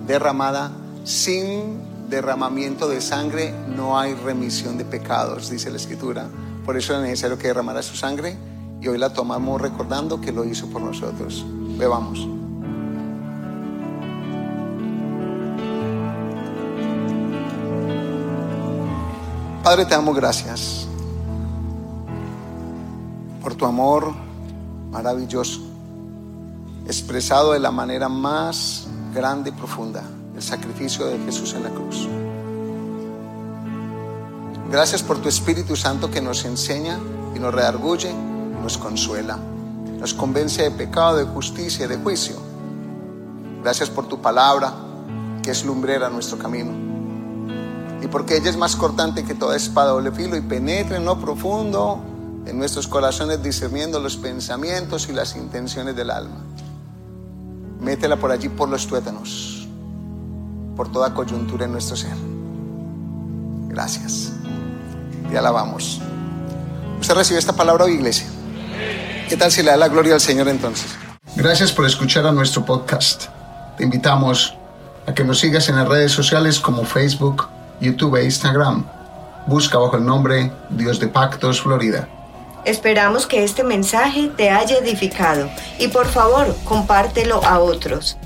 derramada sin derramamiento de sangre no hay remisión de pecados, dice la escritura. Por eso es necesario que derramara su sangre y hoy la tomamos recordando que lo hizo por nosotros. Bebamos. Padre, te damos gracias por tu amor maravilloso, expresado de la manera más grande y profunda, el sacrificio de Jesús en la cruz. Gracias por tu Espíritu Santo que nos enseña y nos redarguye, nos consuela, nos convence de pecado, de justicia y de juicio. Gracias por tu palabra que es lumbrera nuestro camino. Y porque ella es más cortante que toda espada doble filo y penetra en lo profundo en nuestros corazones discerniendo los pensamientos y las intenciones del alma. Métela por allí por los tuétanos, por toda coyuntura en nuestro ser. Gracias. Te alabamos. ¿Usted recibe esta palabra hoy, iglesia? ¿Qué tal si le da la gloria al Señor entonces? Gracias por escuchar a nuestro podcast. Te invitamos a que nos sigas en las redes sociales como Facebook, YouTube e Instagram. Busca bajo el nombre Dios de Pactos Florida. Esperamos que este mensaje te haya edificado y por favor compártelo a otros.